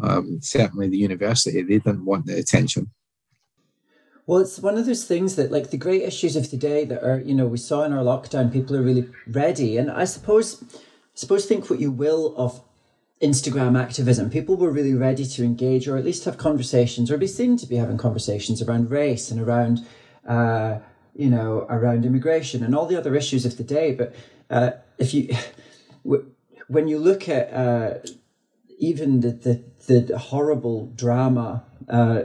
um, certainly the university, they didn't want the attention. Well, it's one of those things that, like, the great issues of the day that are, you know, we saw in our lockdown, people are really ready. And I suppose, I suppose, think what you will of Instagram activism. People were really ready to engage or at least have conversations or be seen to be having conversations around race and around, uh, you know, around immigration and all the other issues of the day. But uh, if you, when you look at uh, even the, the the horrible drama uh,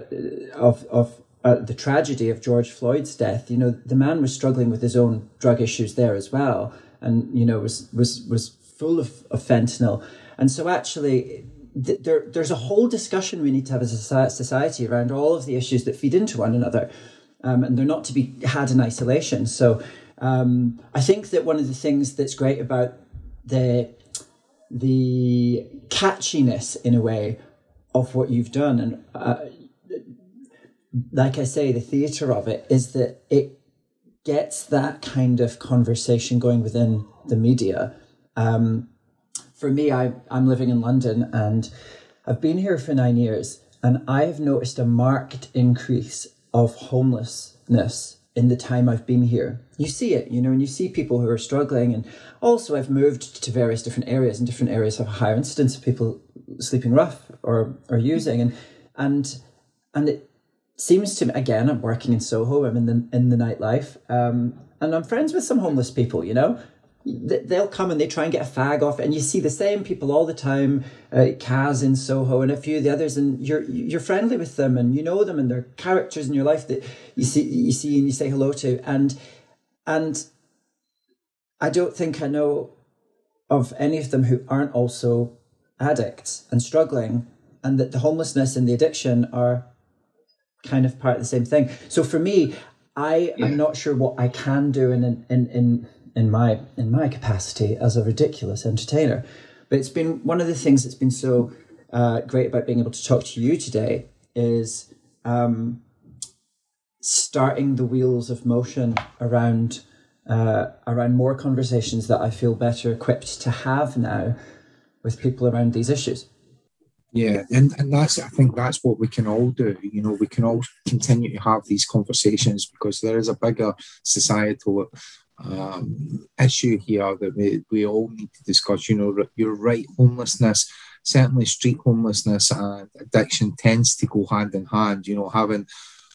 of of uh, the tragedy of George Floyd's death, you know, the man was struggling with his own drug issues there as well, and you know was was was full of, of fentanyl, and so actually. Th- there, there's a whole discussion we need to have as a society around all of the issues that feed into one another, um, and they're not to be had in isolation. So, um, I think that one of the things that's great about the the catchiness in a way of what you've done and uh, like i say the theater of it is that it gets that kind of conversation going within the media um, for me I, i'm living in london and i've been here for nine years and i have noticed a marked increase of homelessness in the time I've been here. You see it, you know, and you see people who are struggling. And also, I've moved to various different areas, and different areas have a higher incidence of people sleeping rough or or using. And and and it seems to me again, I'm working in Soho. I'm in the in the nightlife, um, and I'm friends with some homeless people. You know, they'll come and they try and get a fag off, and you see the same people all the time. Uh, Kaz in Soho and a few of the others, and you're you're friendly with them, and you know them, and they're characters in your life that you see you see and you say hello to, and and I don't think I know of any of them who aren't also addicts and struggling, and that the homelessness and the addiction are kind of part of the same thing. So for me, I yeah. am not sure what I can do in in in in my in my capacity as a ridiculous entertainer. But it's been one of the things that's been so uh, great about being able to talk to you today is um, starting the wheels of motion around uh, around more conversations that I feel better equipped to have now with people around these issues. Yeah, and, and that's I think that's what we can all do. You know, we can all continue to have these conversations because there is a bigger societal um, issue here that we, we all need to discuss. You know, you're right, homelessness, certainly street homelessness and addiction tends to go hand in hand. You know, having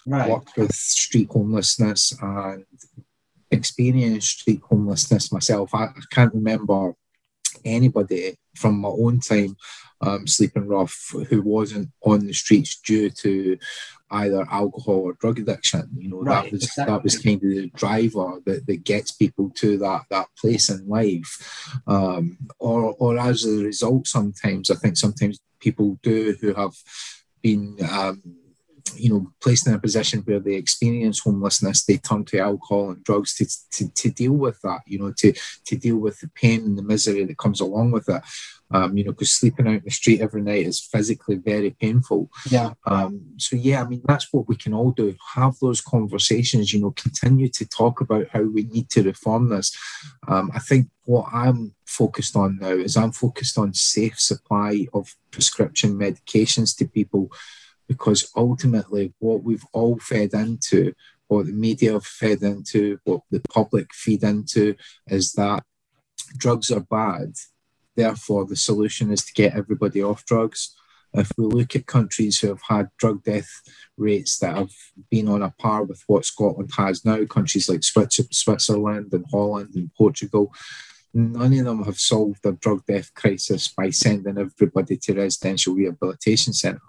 right. worked with street homelessness and experienced street homelessness myself, I, I can't remember anybody from my own time um, sleeping rough who wasn't on the streets due to either alcohol or drug addiction. You know, right, that was exactly. that was kind of the driver that, that gets people to that that place in life. Um, or or as a result, sometimes I think sometimes people do who have been um, you know, placed in a position where they experience homelessness, they turn to alcohol and drugs to, to, to deal with that, you know, to, to deal with the pain and the misery that comes along with it. Um, you know, because sleeping out in the street every night is physically very painful. Yeah. Um, so yeah, I mean that's what we can all do. Have those conversations. You know, continue to talk about how we need to reform this. Um, I think what I'm focused on now is I'm focused on safe supply of prescription medications to people because ultimately what we've all fed into, what the media have fed into, what the public feed into is that drugs are bad. Therefore, the solution is to get everybody off drugs. If we look at countries who have had drug death rates that have been on a par with what Scotland has now, countries like Switzerland and Holland and Portugal, none of them have solved their drug death crisis by sending everybody to residential rehabilitation centres.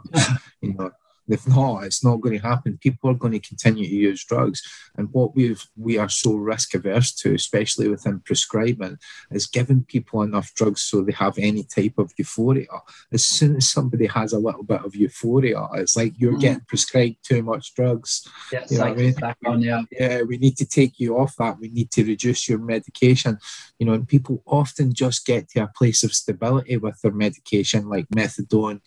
you know, if not, it's not going to happen. People are going to continue to use drugs. And what we've we are so risk averse to, especially within prescribing, is giving people enough drugs so they have any type of euphoria. As soon as somebody has a little bit of euphoria, it's like you're mm. getting prescribed too much drugs. Yeah, you know I mean? back on, yeah. Yeah, we need to take you off that. We need to reduce your medication. You know, and people often just get to a place of stability with their medication, like methadone,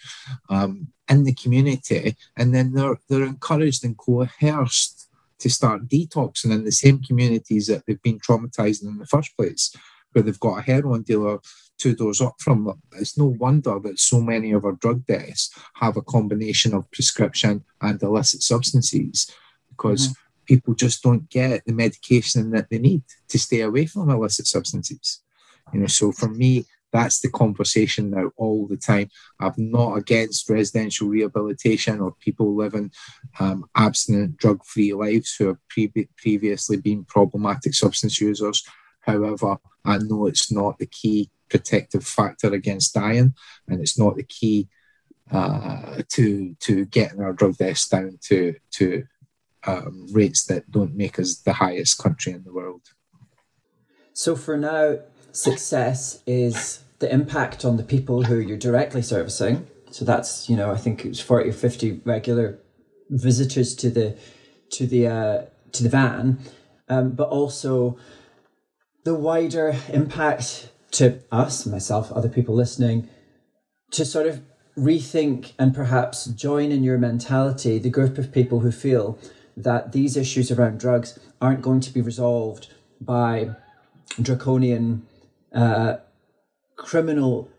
um, in the community, and then they're they're encouraged and coerced to start detoxing in the same communities that they've been traumatized in the first place, where they've got a heroin dealer two doors up from them. It's no wonder that so many of our drug deaths have a combination of prescription and illicit substances, because mm-hmm. people just don't get the medication that they need to stay away from illicit substances. You know, so for me, that's the conversation now all the time. I'm not against residential rehabilitation or people living um, abstinent, drug free lives who have pre- previously been problematic substance users. However, I know it's not the key protective factor against dying, and it's not the key uh, to to getting our drug deaths down to to um, rates that don't make us the highest country in the world. So for now, success is the impact on the people who you're directly servicing. So that's you know I think it was forty or fifty regular visitors to the to the uh, to the van, um, but also the wider impact to us, myself, other people listening, to sort of rethink and perhaps join in your mentality the group of people who feel that these issues around drugs aren't going to be resolved by draconian uh, criminal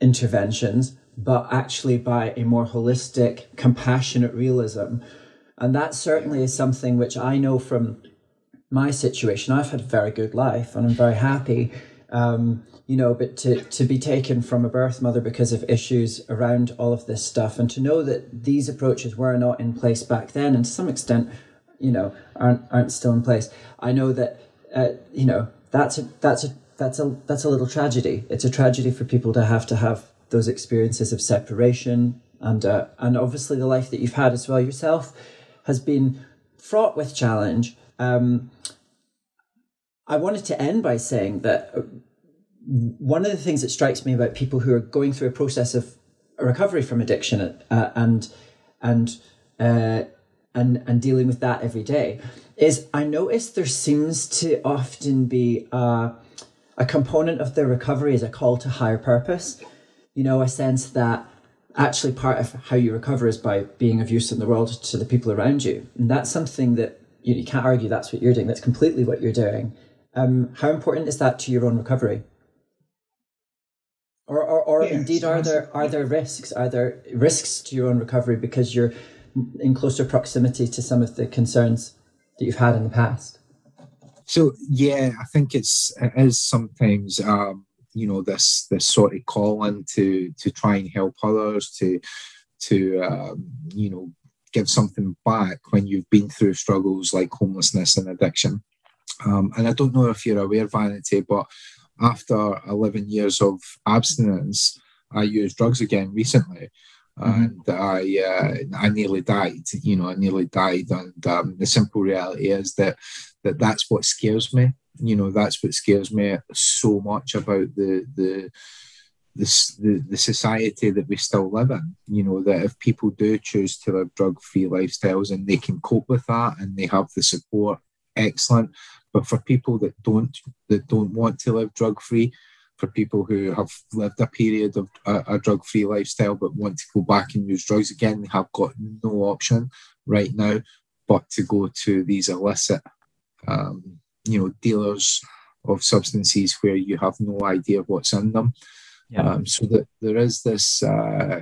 interventions, but actually by a more holistic, compassionate realism. And that certainly is something which I know from my situation. I've had a very good life and I'm very happy. Um, you know, but to, to be taken from a birth mother because of issues around all of this stuff and to know that these approaches were not in place back then and to some extent, you know, aren't, aren't still in place. I know that, uh, you know, that's a, that's a that's a that's a little tragedy. It's a tragedy for people to have to have those experiences of separation, and uh, and obviously the life that you've had as well yourself has been fraught with challenge. Um, I wanted to end by saying that uh, one of the things that strikes me about people who are going through a process of recovery from addiction uh, and and uh, and and dealing with that every day is I notice there seems to often be a, a component of the recovery is a call to higher purpose. You know, a sense that actually part of how you recover is by being of use in the world to the people around you. And that's something that you, you can't argue that's what you're doing. That's completely what you're doing. Um, how important is that to your own recovery? Or, or, or indeed, are there are there risks? Are there risks to your own recovery because you're in closer proximity to some of the concerns that you've had in the past? So yeah, I think it's it is sometimes um, you know this this sort of calling to to try and help others to to um, you know give something back when you've been through struggles like homelessness and addiction. Um, and I don't know if you're aware, Vanity, but after 11 years of abstinence, I used drugs again recently. Mm-hmm. And I, uh, I nearly died. You know, I nearly died. And um, the simple reality is that that that's what scares me. You know, that's what scares me so much about the the the, the, the society that we still live in. You know, that if people do choose to live drug free lifestyles and they can cope with that and they have the support, excellent. But for people that don't that don't want to live drug free, for people who have lived a period of a, a drug free lifestyle but want to go back and use drugs again, they have got no option right now but to go to these illicit, um, you know, dealers of substances where you have no idea what's in them. Yeah. Um, so that there is this, uh,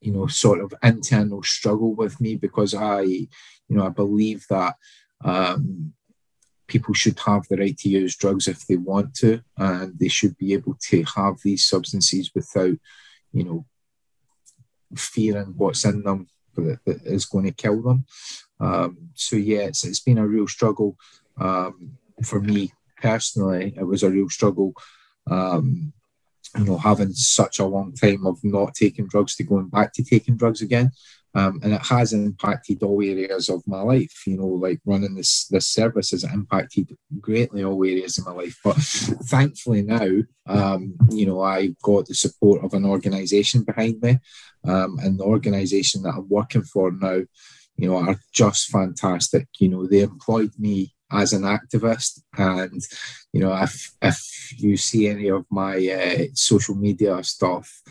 you know, sort of internal struggle with me because I, you know, I believe that um, people should have the right to use drugs if they want to, and they should be able to have these substances without, you know, fearing what's in them that, that is going to kill them. Um, so yeah, it's, it's been a real struggle um, for me personally. It was a real struggle, um, you know, having such a long time of not taking drugs to going back to taking drugs again. Um, and it has impacted all areas of my life. You know, like running this this service has impacted greatly all areas of my life. But thankfully now, um, you know, I got the support of an organisation behind me, um, and the organisation that I'm working for now, you know, are just fantastic. You know, they employed me as an activist, and you know, if if you see any of my uh, social media stuff.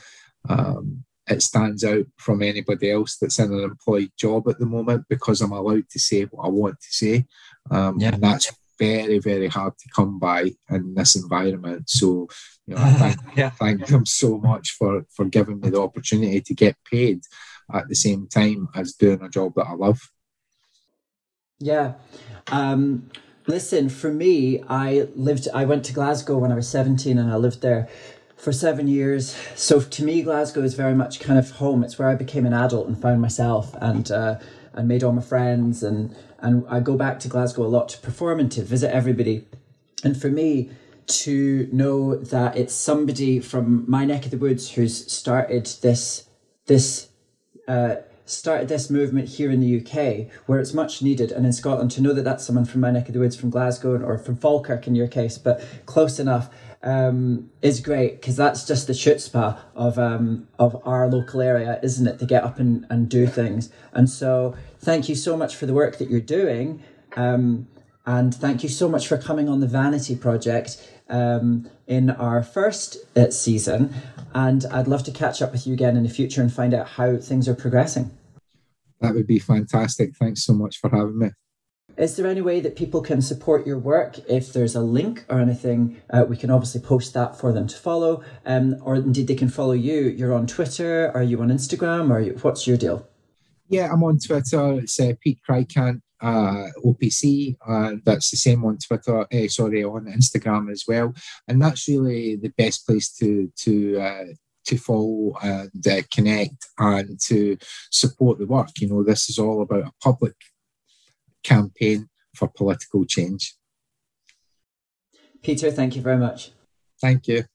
Um, it stands out from anybody else that's in an employed job at the moment because I'm allowed to say what I want to say. Um, yeah. And that's very, very hard to come by in this environment. So, you know, I thank, yeah. thank them so much for, for giving me the opportunity to get paid at the same time as doing a job that I love. Yeah. Um, listen, for me, I lived, I went to Glasgow when I was 17 and I lived there for seven years. So to me, Glasgow is very much kind of home. It's where I became an adult and found myself and uh, and made all my friends. And and I go back to Glasgow a lot to perform and to visit everybody. And for me, to know that it's somebody from my neck of the woods who's started this this uh, started this movement here in the UK where it's much needed, and in Scotland to know that that's someone from my neck of the woods, from Glasgow or from Falkirk in your case, but close enough um, is great because that's just the chutzpah of um, of our local area, isn't it? To get up and, and do things. And so, thank you so much for the work that you're doing, um, and thank you so much for coming on the Vanity Project um, in our first uh, season. And I'd love to catch up with you again in the future and find out how things are progressing. That would be fantastic. Thanks so much for having me. Is there any way that people can support your work? If there's a link or anything, uh, we can obviously post that for them to follow. Um, or indeed, they can follow you. You're on Twitter. Are you on Instagram? Or you, what's your deal? Yeah, I'm on Twitter. It's uh, Pete Krykant, uh, OPC. Uh, that's the same on Twitter. Uh, sorry, on Instagram as well. And that's really the best place to to uh, to follow and uh, connect and to support the work. You know, this is all about a public campaign for political change. Peter, thank you very much. Thank you.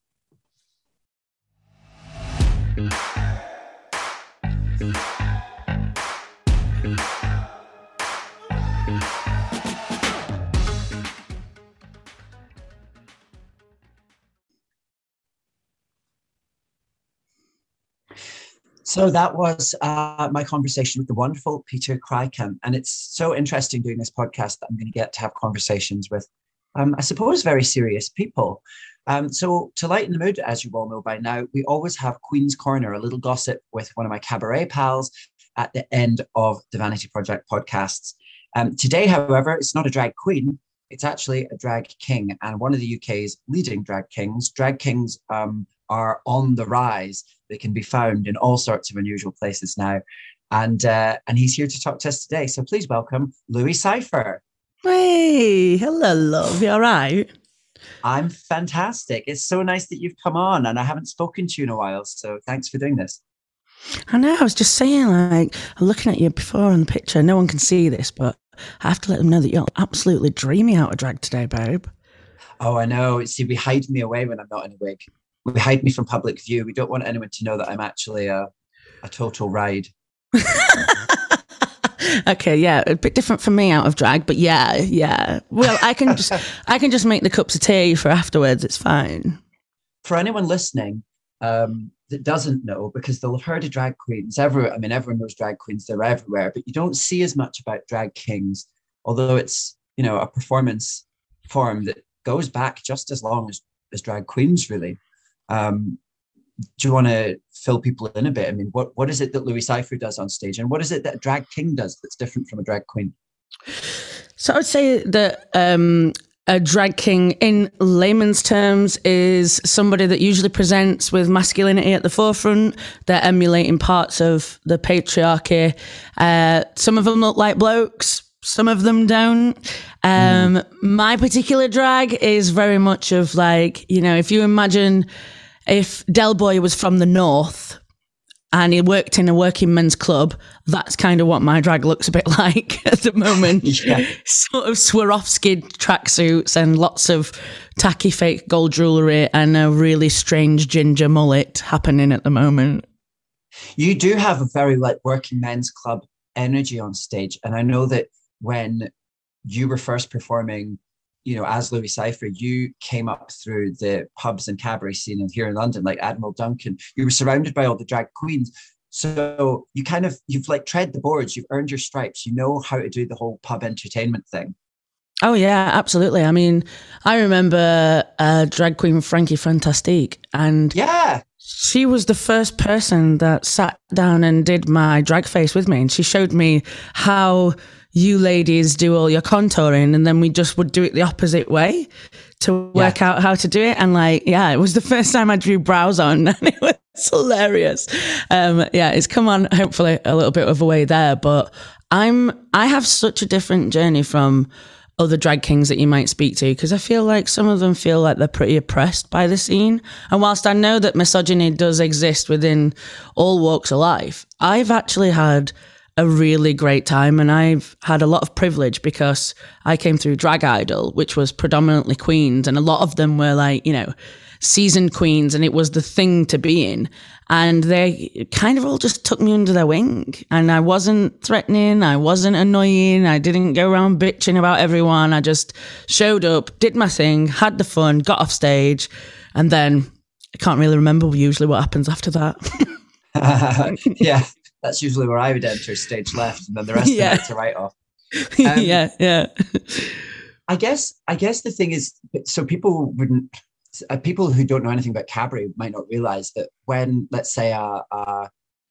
So that was uh, my conversation with the wonderful Peter Krykant. And it's so interesting doing this podcast that I'm going to get to have conversations with, um, I suppose, very serious people. Um, so to lighten the mood, as you all know by now, we always have Queen's Corner, a little gossip with one of my cabaret pals at the end of the Vanity Project podcasts. Um, today, however, it's not a drag queen. It's actually a drag king and one of the UK's leading drag kings. Drag kings um, are on the rise. They can be found in all sorts of unusual places now. And uh, and he's here to talk to us today. So please welcome Louis Cypher. Hey, hello, love. You all right? I'm fantastic. It's so nice that you've come on, and I haven't spoken to you in a while. So thanks for doing this. I know. I was just saying, like, I'm looking at you before in the picture. No one can see this, but I have to let them know that you're absolutely dreamy out of drag today, babe. Oh, I know. See, we hide me away when I'm not in a wig. We hide me from public view. We don't want anyone to know that I'm actually a, a total ride. okay, yeah, a bit different for me out of drag, but yeah, yeah. Well, I can just I can just make the cups of tea for afterwards. It's fine. For anyone listening um, that doesn't know, because they'll have heard of drag queens everywhere. I mean, everyone knows drag queens; they're everywhere, but you don't see as much about drag kings, although it's you know a performance form that goes back just as long as as drag queens, really. Um, do you want to fill people in a bit? I mean, what, what is it that Louis Cypher does on stage, and what is it that drag king does that's different from a drag queen? So I would say that um, a drag king, in layman's terms, is somebody that usually presents with masculinity at the forefront. They're emulating parts of the patriarchy. Uh, some of them look like blokes. Some of them don't. Um, mm. My particular drag is very much of like, you know, if you imagine if Del Boy was from the north and he worked in a working men's club, that's kind of what my drag looks a bit like at the moment. yeah. Sort of Swarovski tracksuits and lots of tacky fake gold jewellery and a really strange ginger mullet happening at the moment. You do have a very like working men's club energy on stage. And I know that when you were first performing you know, as Louis Cypher, you came up through the pubs and cabaret scene and here in London, like Admiral Duncan. You were surrounded by all the drag queens. So you kind of you've like tread the boards, you've earned your stripes, you know how to do the whole pub entertainment thing. Oh yeah, absolutely. I mean, I remember uh, drag queen Frankie Fantastique, and yeah, she was the first person that sat down and did my drag face with me, and she showed me how you ladies do all your contouring and then we just would do it the opposite way to work yeah. out how to do it and like yeah it was the first time i drew brows on and it was hilarious um yeah it's come on hopefully a little bit of a way there but i'm i have such a different journey from other drag kings that you might speak to because I feel like some of them feel like they're pretty oppressed by the scene. And whilst I know that misogyny does exist within all walks of life, I've actually had a really great time and I've had a lot of privilege because I came through Drag Idol, which was predominantly queens, and a lot of them were like, you know, seasoned queens, and it was the thing to be in. And they kind of all just took me under their wing. And I wasn't threatening, I wasn't annoying, I didn't go around bitching about everyone. I just showed up, did my thing, had the fun, got off stage, and then I can't really remember usually what happens after that. yeah that's usually where I would enter stage left, and then the rest yeah. of it's a write off. Um, yeah, yeah. I guess I guess the thing is, so people wouldn't. Uh, people who don't know anything about cabaret might not realize that when, let's say, a, a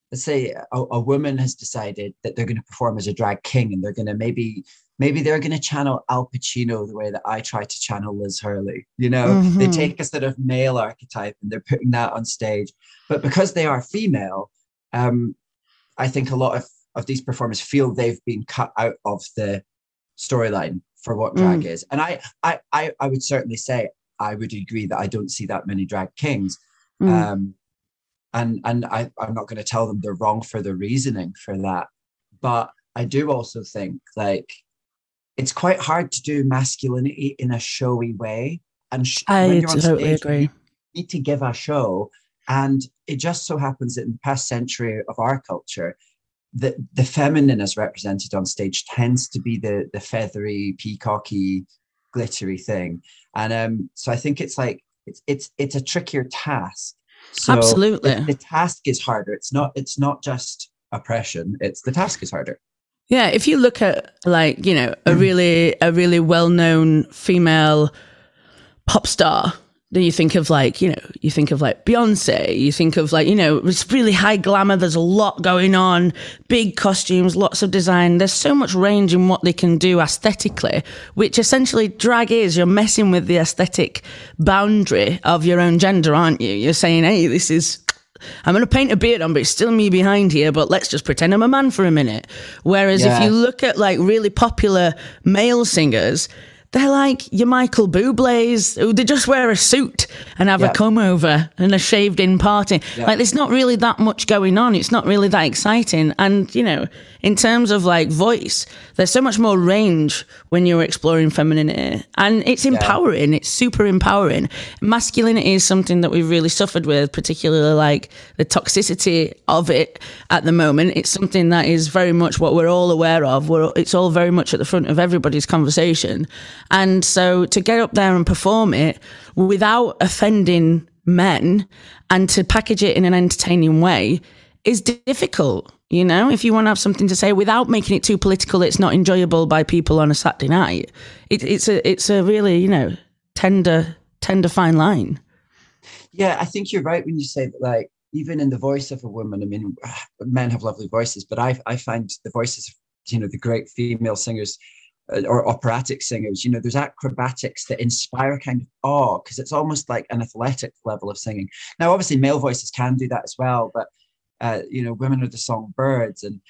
let's say a, a, woman has decided that they're going to perform as a drag king, and they're going to maybe maybe they're going to channel Al Pacino the way that I try to channel Liz Hurley. You know, mm-hmm. they take a sort of male archetype and they're putting that on stage, but because they are female, um, I think a lot of, of these performers feel they've been cut out of the storyline for what drag mm. is. And I, I, I, I would certainly say I would agree that I don't see that many drag kings. Mm. Um, and and I, I'm not going to tell them they're wrong for the reasoning for that. But I do also think like it's quite hard to do masculinity in a showy way. And sh- I totally stage, agree. You need to give a show and it just so happens that in the past century of our culture, that the feminine as represented on stage tends to be the the feathery, peacocky, glittery thing. And um, so I think it's like it's it's it's a trickier task So Absolutely. The, the task is harder. It's not. It's not just oppression. It's the task is harder. Yeah, if you look at like you know a really a really well known female pop star, then you think of like you know you think of like Beyonce, you think of like you know it's really high glamour. There's a lot going on, big costumes, lots of design. There's so much range in what they can do aesthetically, which essentially drag is. You're messing with the aesthetic boundary of your own gender, aren't you? You're saying, hey, this is I'm going to paint a beard on, but it's still me behind here. But let's just pretend I'm a man for a minute. Whereas Yeah. if you look at like really popular male singers, they're like your Michael Bublé's, who they just wear a suit and have Yeah. a come over and a shaved in party. Like there's not really that much going on. It's not really that exciting. And, you know, in terms of like voice, there's so much more range when you're exploring femininity. And it's empowering. It's super empowering. Masculinity is something that we've really suffered with, particularly like the toxicity of it at the moment. It's something that is very much what we're all aware of. We're, it's all very much at the front of everybody's conversation. And so to get up there and perform it without offending men and to package it in an entertaining way is difficult. You know, if you want to have something to say without making it too political, it's not enjoyable by people on a Saturday night. It, it's a it's a really you know tender tender fine line. Yeah, I think you're right when you say that. Like even in the voice of a woman, I mean, men have lovely voices, but I I find the voices of you know the great female singers uh, or operatic singers, you know, there's acrobatics that inspire kind of awe because it's almost like an athletic level of singing. Now, obviously, male voices can do that as well, but uh, you know, women are the songbirds, and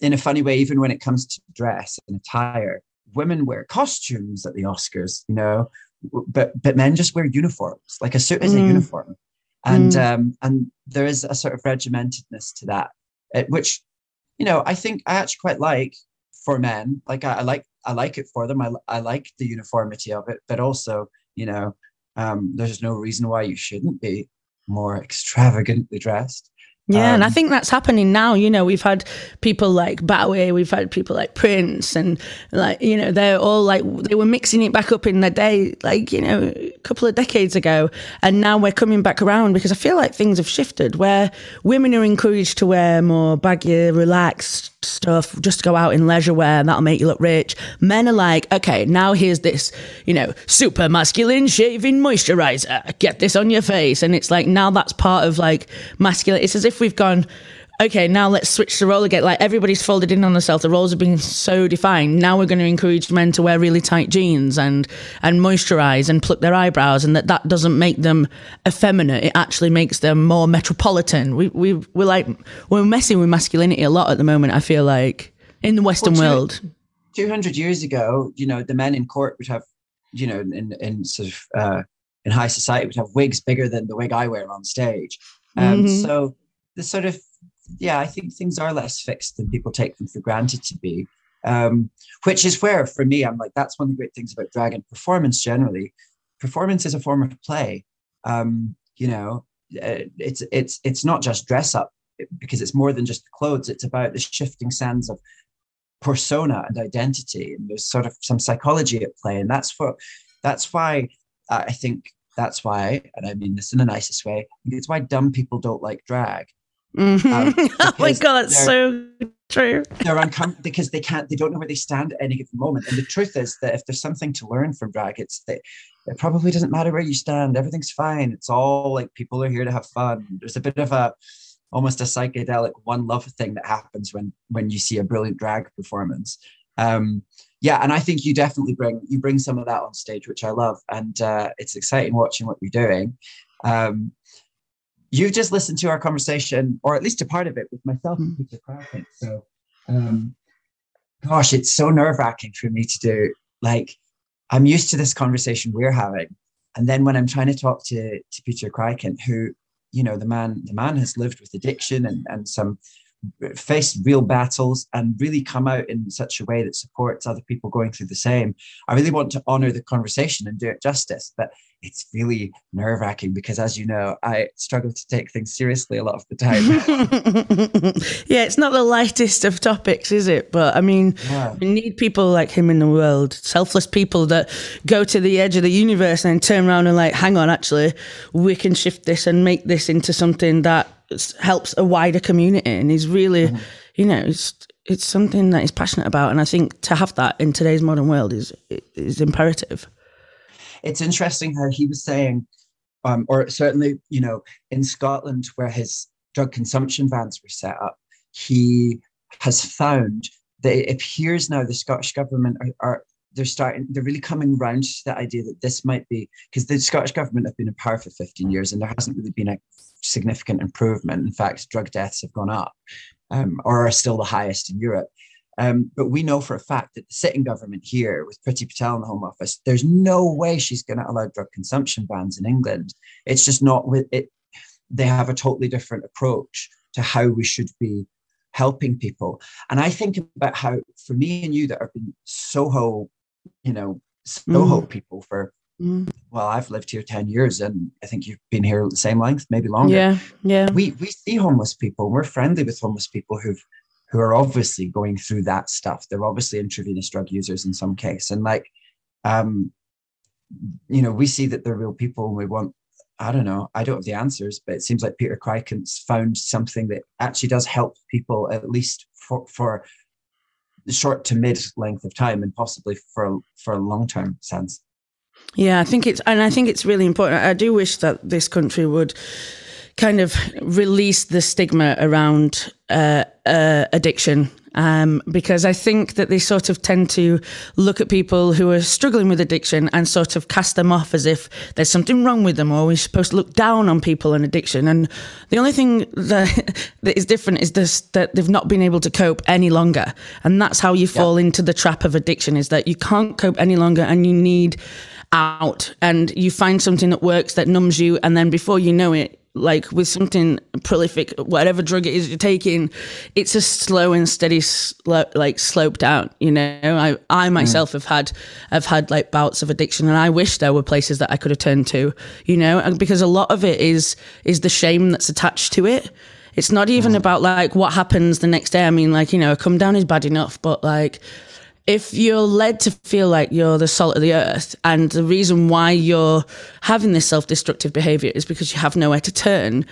in a funny way, even when it comes to dress and attire, women wear costumes at the Oscars, you know, but but men just wear uniforms. Like a suit is a Mm. uniform, and Mm. um, and there is a sort of regimentedness to that, uh, which you know I think I actually quite like for men. Like I, I like I like it for them. I I like the uniformity of it, but also you know um, there's no reason why you shouldn't be more extravagantly dressed. Yeah, and I Um, think that's happening now. You know, we've had people like Bowie, we've had people like Prince, and like you know, they're all like they were mixing it back up in the day, like you know, a couple of decades ago, and now we're coming back around because I feel like things have shifted where women are encouraged to wear more baggy, relaxed stuff, just go out in leisure wear, and that'll make you look rich. Men are like, okay, now here's this, you know, super masculine shaving moisturizer. Get this on your face, and it's like now that's part of like masculine. It's as if we've gone. Okay, now let's switch the role again. Like everybody's folded in on themselves. The roles have been so defined. Now we're going to encourage men to wear really tight jeans and and moisturize and pluck their eyebrows, and that that doesn't make them effeminate. It actually makes them more metropolitan. We we we're like we're messing with masculinity a lot at the moment. I feel like in the Western Well, two- world. 200 years ago, you know, the men in court would have, you know, in, in sort of uh, in high society would have wigs bigger than the wig I wear on stage. Um, Mhm. So the sort of, yeah, I think things are less fixed than people take them for granted to be. Um, which is where, for me, I'm like, that's one of the great things about drag and performance generally. Performance is a form of play. Um, you know, uh, it's it's it's not just dress up because it's more than just the clothes. It's about the shifting sands of persona and identity and there's sort of some psychology at play and that's for that's why i think that's why and i mean this in the nicest way it's why dumb people don't like drag Mhm. Um, oh my god, that's so true. they're uncomfortable because they can't they don't know where they stand at any given moment. And the truth is that if there's something to learn from drag it's that it probably doesn't matter where you stand. Everything's fine. It's all like people are here to have fun. There's a bit of a almost a psychedelic one love thing that happens when when you see a brilliant drag performance. Um yeah and i think you definitely bring you bring some of that on stage which i love. And uh it's exciting watching what you're doing. Um you've just listened to our conversation or at least a part of it with myself and peter Krykant. so um gosh it's so nerve-wracking for me to do. Like i'm used to this conversation we're having and then when i'm trying to talk to to peter Krykant, who you know the man the man has lived with addiction and and some faced real battles and really come out in such a way that supports other people going through the same i really want to honor the conversation and do it justice. But it's really nerve wracking because, as you know, I struggle to take things seriously a lot of the time. yeah, it's not the lightest of topics, is it? But I mean, yeah. we need people like him in the world, selfless people that go to the edge of the universe and turn around and like, hang on, actually, we can shift this and make this into something that helps a wider community. And he's really, mm-hmm. you know, it's it's something that he's passionate about, and I think to have that in today's modern world is is imperative it's interesting how he was saying, um, or certainly, you know, in Scotland where his drug consumption vans were set up, he has found that it appears now the Scottish government are, are they're starting they're really coming round to the idea that this might be because the Scottish government have been in power for 15 years and there hasn't really been a significant improvement. In fact, drug deaths have gone up um, or are still the highest in Europe. Um, but we know for a fact that the sitting government here, with Priti Patel in the Home Office, there's no way she's going to allow drug consumption bans in England. It's just not with it. They have a totally different approach to how we should be helping people. And I think about how, for me and you that have been Soho, you know, Soho mm. people for Mm. Well, I've lived here 10 years and I think you've been here the same length, maybe longer. Yeah. Yeah. We we see homeless people. We're friendly with homeless people who've who are obviously going through that stuff. They're obviously intravenous drug users in some case. And like, um, you know, we see that they're real people and we want, I don't know, I don't have the answers, but it seems like Peter Krykant's found something that actually does help people at least for, for short to mid length of time and possibly for, for a long term sense. Yeah, I think it's, and I think it's really important. I do wish that this country would kind of release the stigma around uh, uh, addiction. Um, because I think that they sort of tend to look at people who are struggling with addiction and sort of cast them off as if there's something wrong with them or we're supposed to look down on people in addiction. And the only thing that, that is different is this, that they've not been able to cope any longer. And that's how you fall into the trap of addiction is that you can't cope any longer and you need out and you find something that works that numbs you and then before you know it like with something prolific, whatever drug it is you're taking, it's a slow and steady, slow, like slope down. You know, I I mm. myself mm. have had have had like bouts of addiction, and I wish there were places that I could have turned to. You know, and because a lot of it is is the shame that's attached to it. It's not even mm. about like what happens the next day. I mean, like you know, a come down is bad enough, but like if you're led to feel like you're the salt of the earth and the reason why you're having this self-destructive behavior is because you have nowhere to turn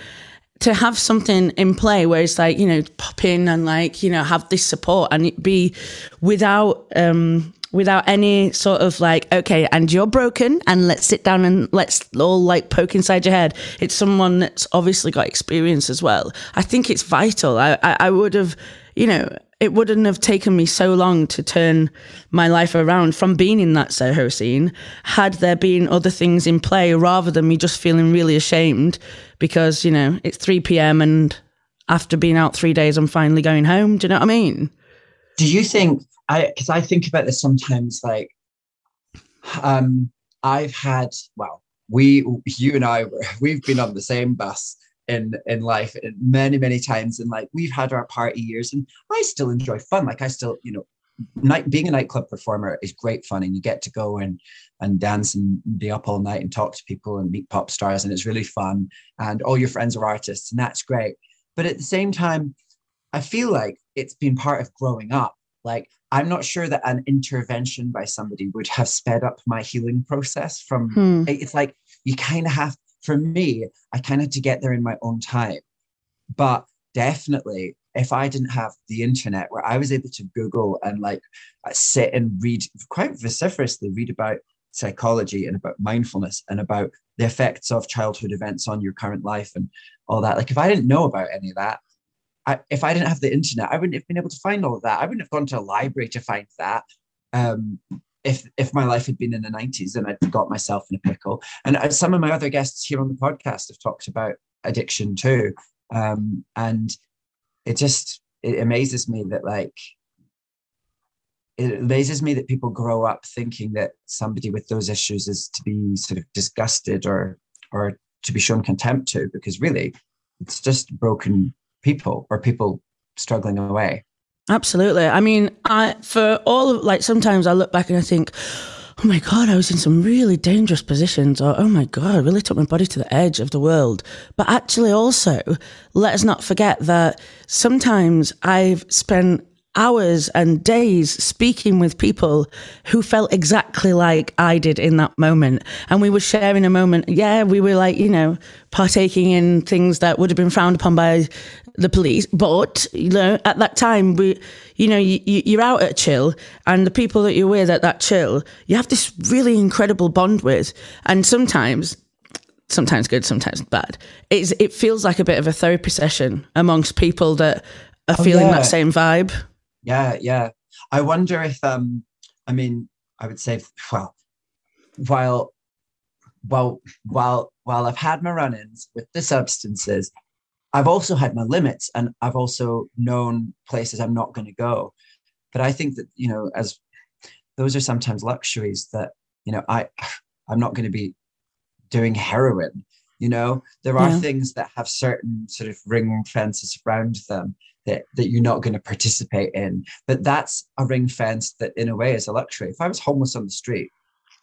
to have something in play where it's like you know pop in and like you know have this support and it be without um without any sort of like okay and you're broken and let's sit down and let's all like poke inside your head. It's someone that's obviously got experience as well. I think it's vital. I i, I would have you know it wouldn't have taken me so long to turn my life around from being in that Soho scene had there been other things in play rather than me just feeling really ashamed because, you know, it's 3 p.m. and after being out three days, I'm finally going home. Do you know what I mean? Do you think, I, because I think about this sometimes, like, um, I've had, well, we, you and I, we've been on the same bus in in life many many times and like we've had our party years and i still enjoy fun like i still you know night being a nightclub performer is great fun and you get to go and and dance and be up all night and talk to people and meet pop stars and it's really fun and all your friends are artists and that's great but at the same time i feel like it's been part of growing up like i'm not sure that an intervention by somebody would have sped up my healing process from hmm. it's like you kind of have for me, I kind of had to get there in my own time. But definitely, if I didn't have the internet where I was able to Google and like uh, sit and read quite vociferously, read about psychology and about mindfulness and about the effects of childhood events on your current life and all that. Like, if I didn't know about any of that, I, if I didn't have the internet, I wouldn't have been able to find all of that. I wouldn't have gone to a library to find that. Um, if if my life had been in the 90s then I'd got myself in a pickle. And some of my other guests here on the podcast have talked about addiction too. Um, and it just it amazes me that like it amazes me that people grow up thinking that somebody with those issues is to be sort of disgusted or or to be shown contempt to because really it's just broken people or people struggling away Absolutely. I mean, I for all of like sometimes I look back and I think, oh my God, I was in some really dangerous positions, or oh my God, I really took my body to the edge of the world. But actually, also, let us not forget that sometimes I've spent hours and days speaking with people who felt exactly like I did in that moment. And we were sharing a moment. Yeah, we were like, you know, partaking in things that would have been frowned upon by the police. But, you know, at that time, we, you know, you, you're out at chill and the people that you're with at that chill, you have this really incredible bond with. And sometimes, sometimes good, sometimes bad. It's, it feels like a bit of a therapy session amongst people that are Oh, feeling yeah. that same vibe. Yeah, yeah. I wonder if um I mean I would say well while while while while I've had my run-ins with the substances, I've also had my limits and I've also known places I'm not going to go. But I think that, you know, as those are sometimes luxuries that, you know, I I'm not going to be doing heroin. You know, there are Yeah. things that have certain sort of ring fences around them that, that you're not going to participate in. But that's a ring fence that, in a way, is a luxury. If I was homeless on the street,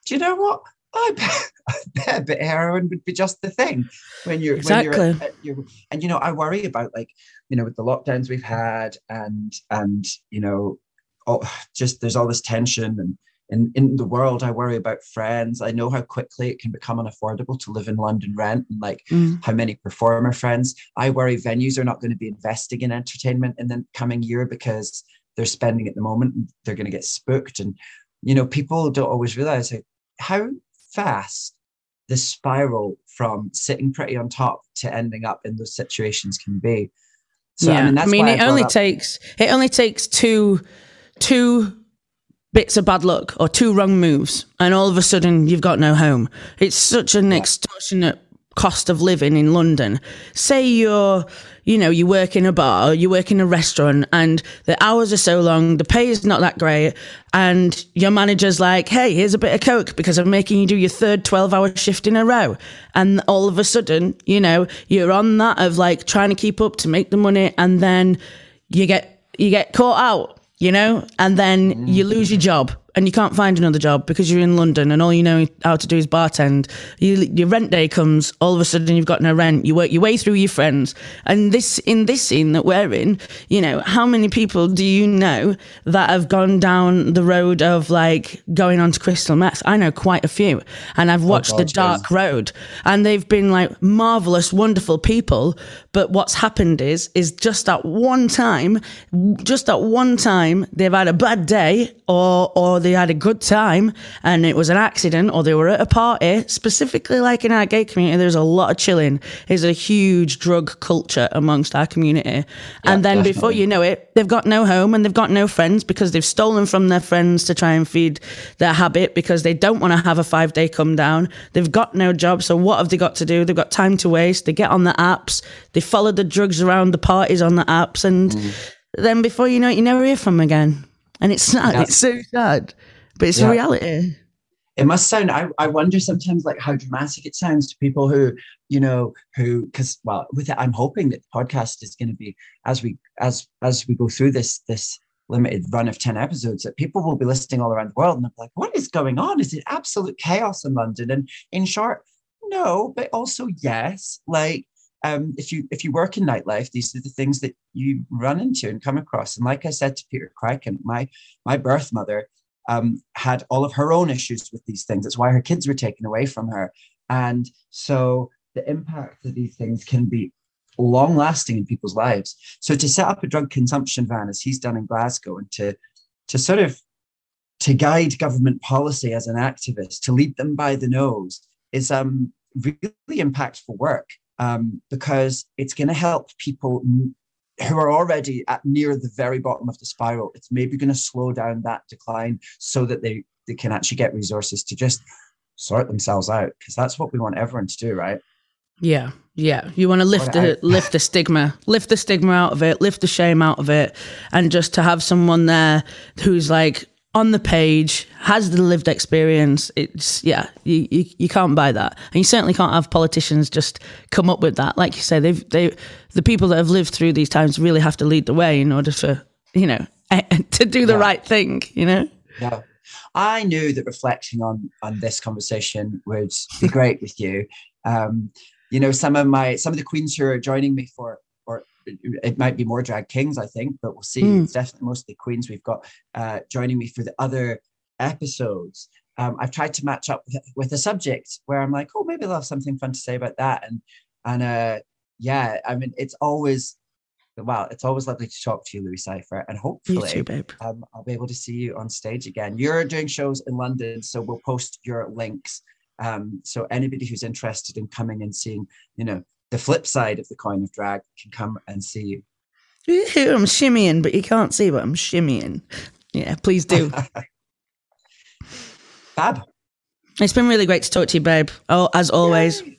do you know what? I bet, I bet a bit of heroin would be just the thing when you're when you're, Exactly. at, at your, and you know I worry about like you know with the lockdowns we've had and and you know oh, just there's all this tension and in, in the world I worry about friends I know how quickly it can become unaffordable to live in London rent and like Mm. how many performer friends I worry venues are not going to be investing in entertainment in the coming year because they're spending at the moment and they're going to get spooked and you know people don't always realize like, how fast the spiral from sitting pretty on top to ending up in those situations can be so yeah, I mean, that's I mean why it brought only up- takes it only takes two two bits of bad luck or two wrong moves, and all of a sudden you've got no home. It's such an extortionate cost of living in London. Say you're, you know, you work in a bar, you work in a restaurant, and the hours are so long, the pay is not that great, and your manager's like, "Hey, here's a bit of coke because I'm making you do your third 12-hour shift in a row," and all of a sudden, you know, you're on that of like trying to keep up to make the money, and then you get you get caught out, you know, and then you lose your job and you can't find another job because you're in London and all you know how to do is bartend. You, your rent day comes, all of a sudden you've got no rent. You work your way through your friends, and this in this scene that we're in, you know, how many people do you know that have gone down the road of like going on to crystal meth? I know quite a few, and I've oh, watched the dark road, and they've been like marvelous, wonderful people. But what's happened is, is just at one time, just at one time, they've had a bad day, or or they had a good time, and it was an accident, or they were at a party. Specifically, like in our gay community, there's a lot of chilling. There's a huge drug culture amongst our community, and then before you know it, they've got no home and they've got no friends because they've stolen from their friends to try and feed their habit because they don't want to have a five day come down. They've got no job. So what have they got to do? They've got time to waste. They get on the apps. They follow the drugs around the parties on the apps. And mm. then before you know it, you never hear from them again. And it's sad. It's so sad. But it's Yeah. a reality. it must sound I, I wonder sometimes like how dramatic it sounds to people who you know who because well with it i'm hoping that the podcast is going to be as we as as we go through this this limited run of 10 episodes that people will be listening all around the world and they're like what is going on is it absolute chaos in london and in short no but also yes like um, if you if you work in nightlife, these are the things that you run into and come across. And like I said to Peter Krykant, my my birth mother um, had all of her own issues with these things. That's why her kids were taken away from her. And so the impact of these things can be long lasting in people's lives. So to set up a drug consumption van, as he's done in Glasgow, and to to sort of to guide government policy as an activist, to lead them by the nose, is um, really impactful work um, because it's going to help people who are already at near the very bottom of the spiral. It's maybe going to slow down that decline so that they, they can actually get resources to just sort themselves out because that's what we want everyone to do, right? Yeah, yeah. You want to lift the lift the stigma, lift the stigma out of it, lift the shame out of it, and just to have someone there who's like on the page, has the lived experience. It's yeah, you, you you can't buy that, and you certainly can't have politicians just come up with that. Like you say, they've they the people that have lived through these times really have to lead the way in order for you know to do the Yeah. right thing. You know. Yeah. I knew that reflecting on on this conversation would be great with you. Um, you know, some of my some of the queens who are joining me for or it might be more drag kings, I think, but we'll see. Mm. It's definitely mostly queens we've got uh, joining me for the other episodes. Um, I've tried to match up with, with a subject where I'm like, oh, maybe they'll have something fun to say about that. And and uh, yeah, I mean, it's always well, it's always lovely to talk to you, Louis Cypher, and hopefully too, um, I'll be able to see you on stage again. You're doing shows in London, so we'll post your links. Um, so anybody who's interested in coming and seeing, you know, the flip side of the coin of drag can come and see you. I'm shimmying, but you can't see what I'm shimmying. Yeah, please do. Fab. It's been really great to talk to you, babe. Oh, as always. Yay.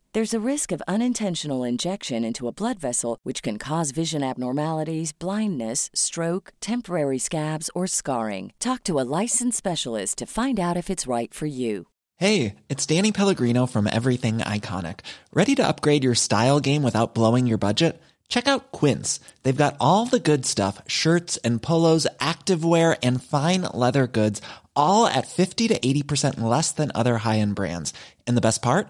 There's a risk of unintentional injection into a blood vessel, which can cause vision abnormalities, blindness, stroke, temporary scabs, or scarring. Talk to a licensed specialist to find out if it's right for you. Hey, it's Danny Pellegrino from Everything Iconic. Ready to upgrade your style game without blowing your budget? Check out Quince. They've got all the good stuff shirts and polos, activewear, and fine leather goods, all at 50 to 80% less than other high end brands. And the best part?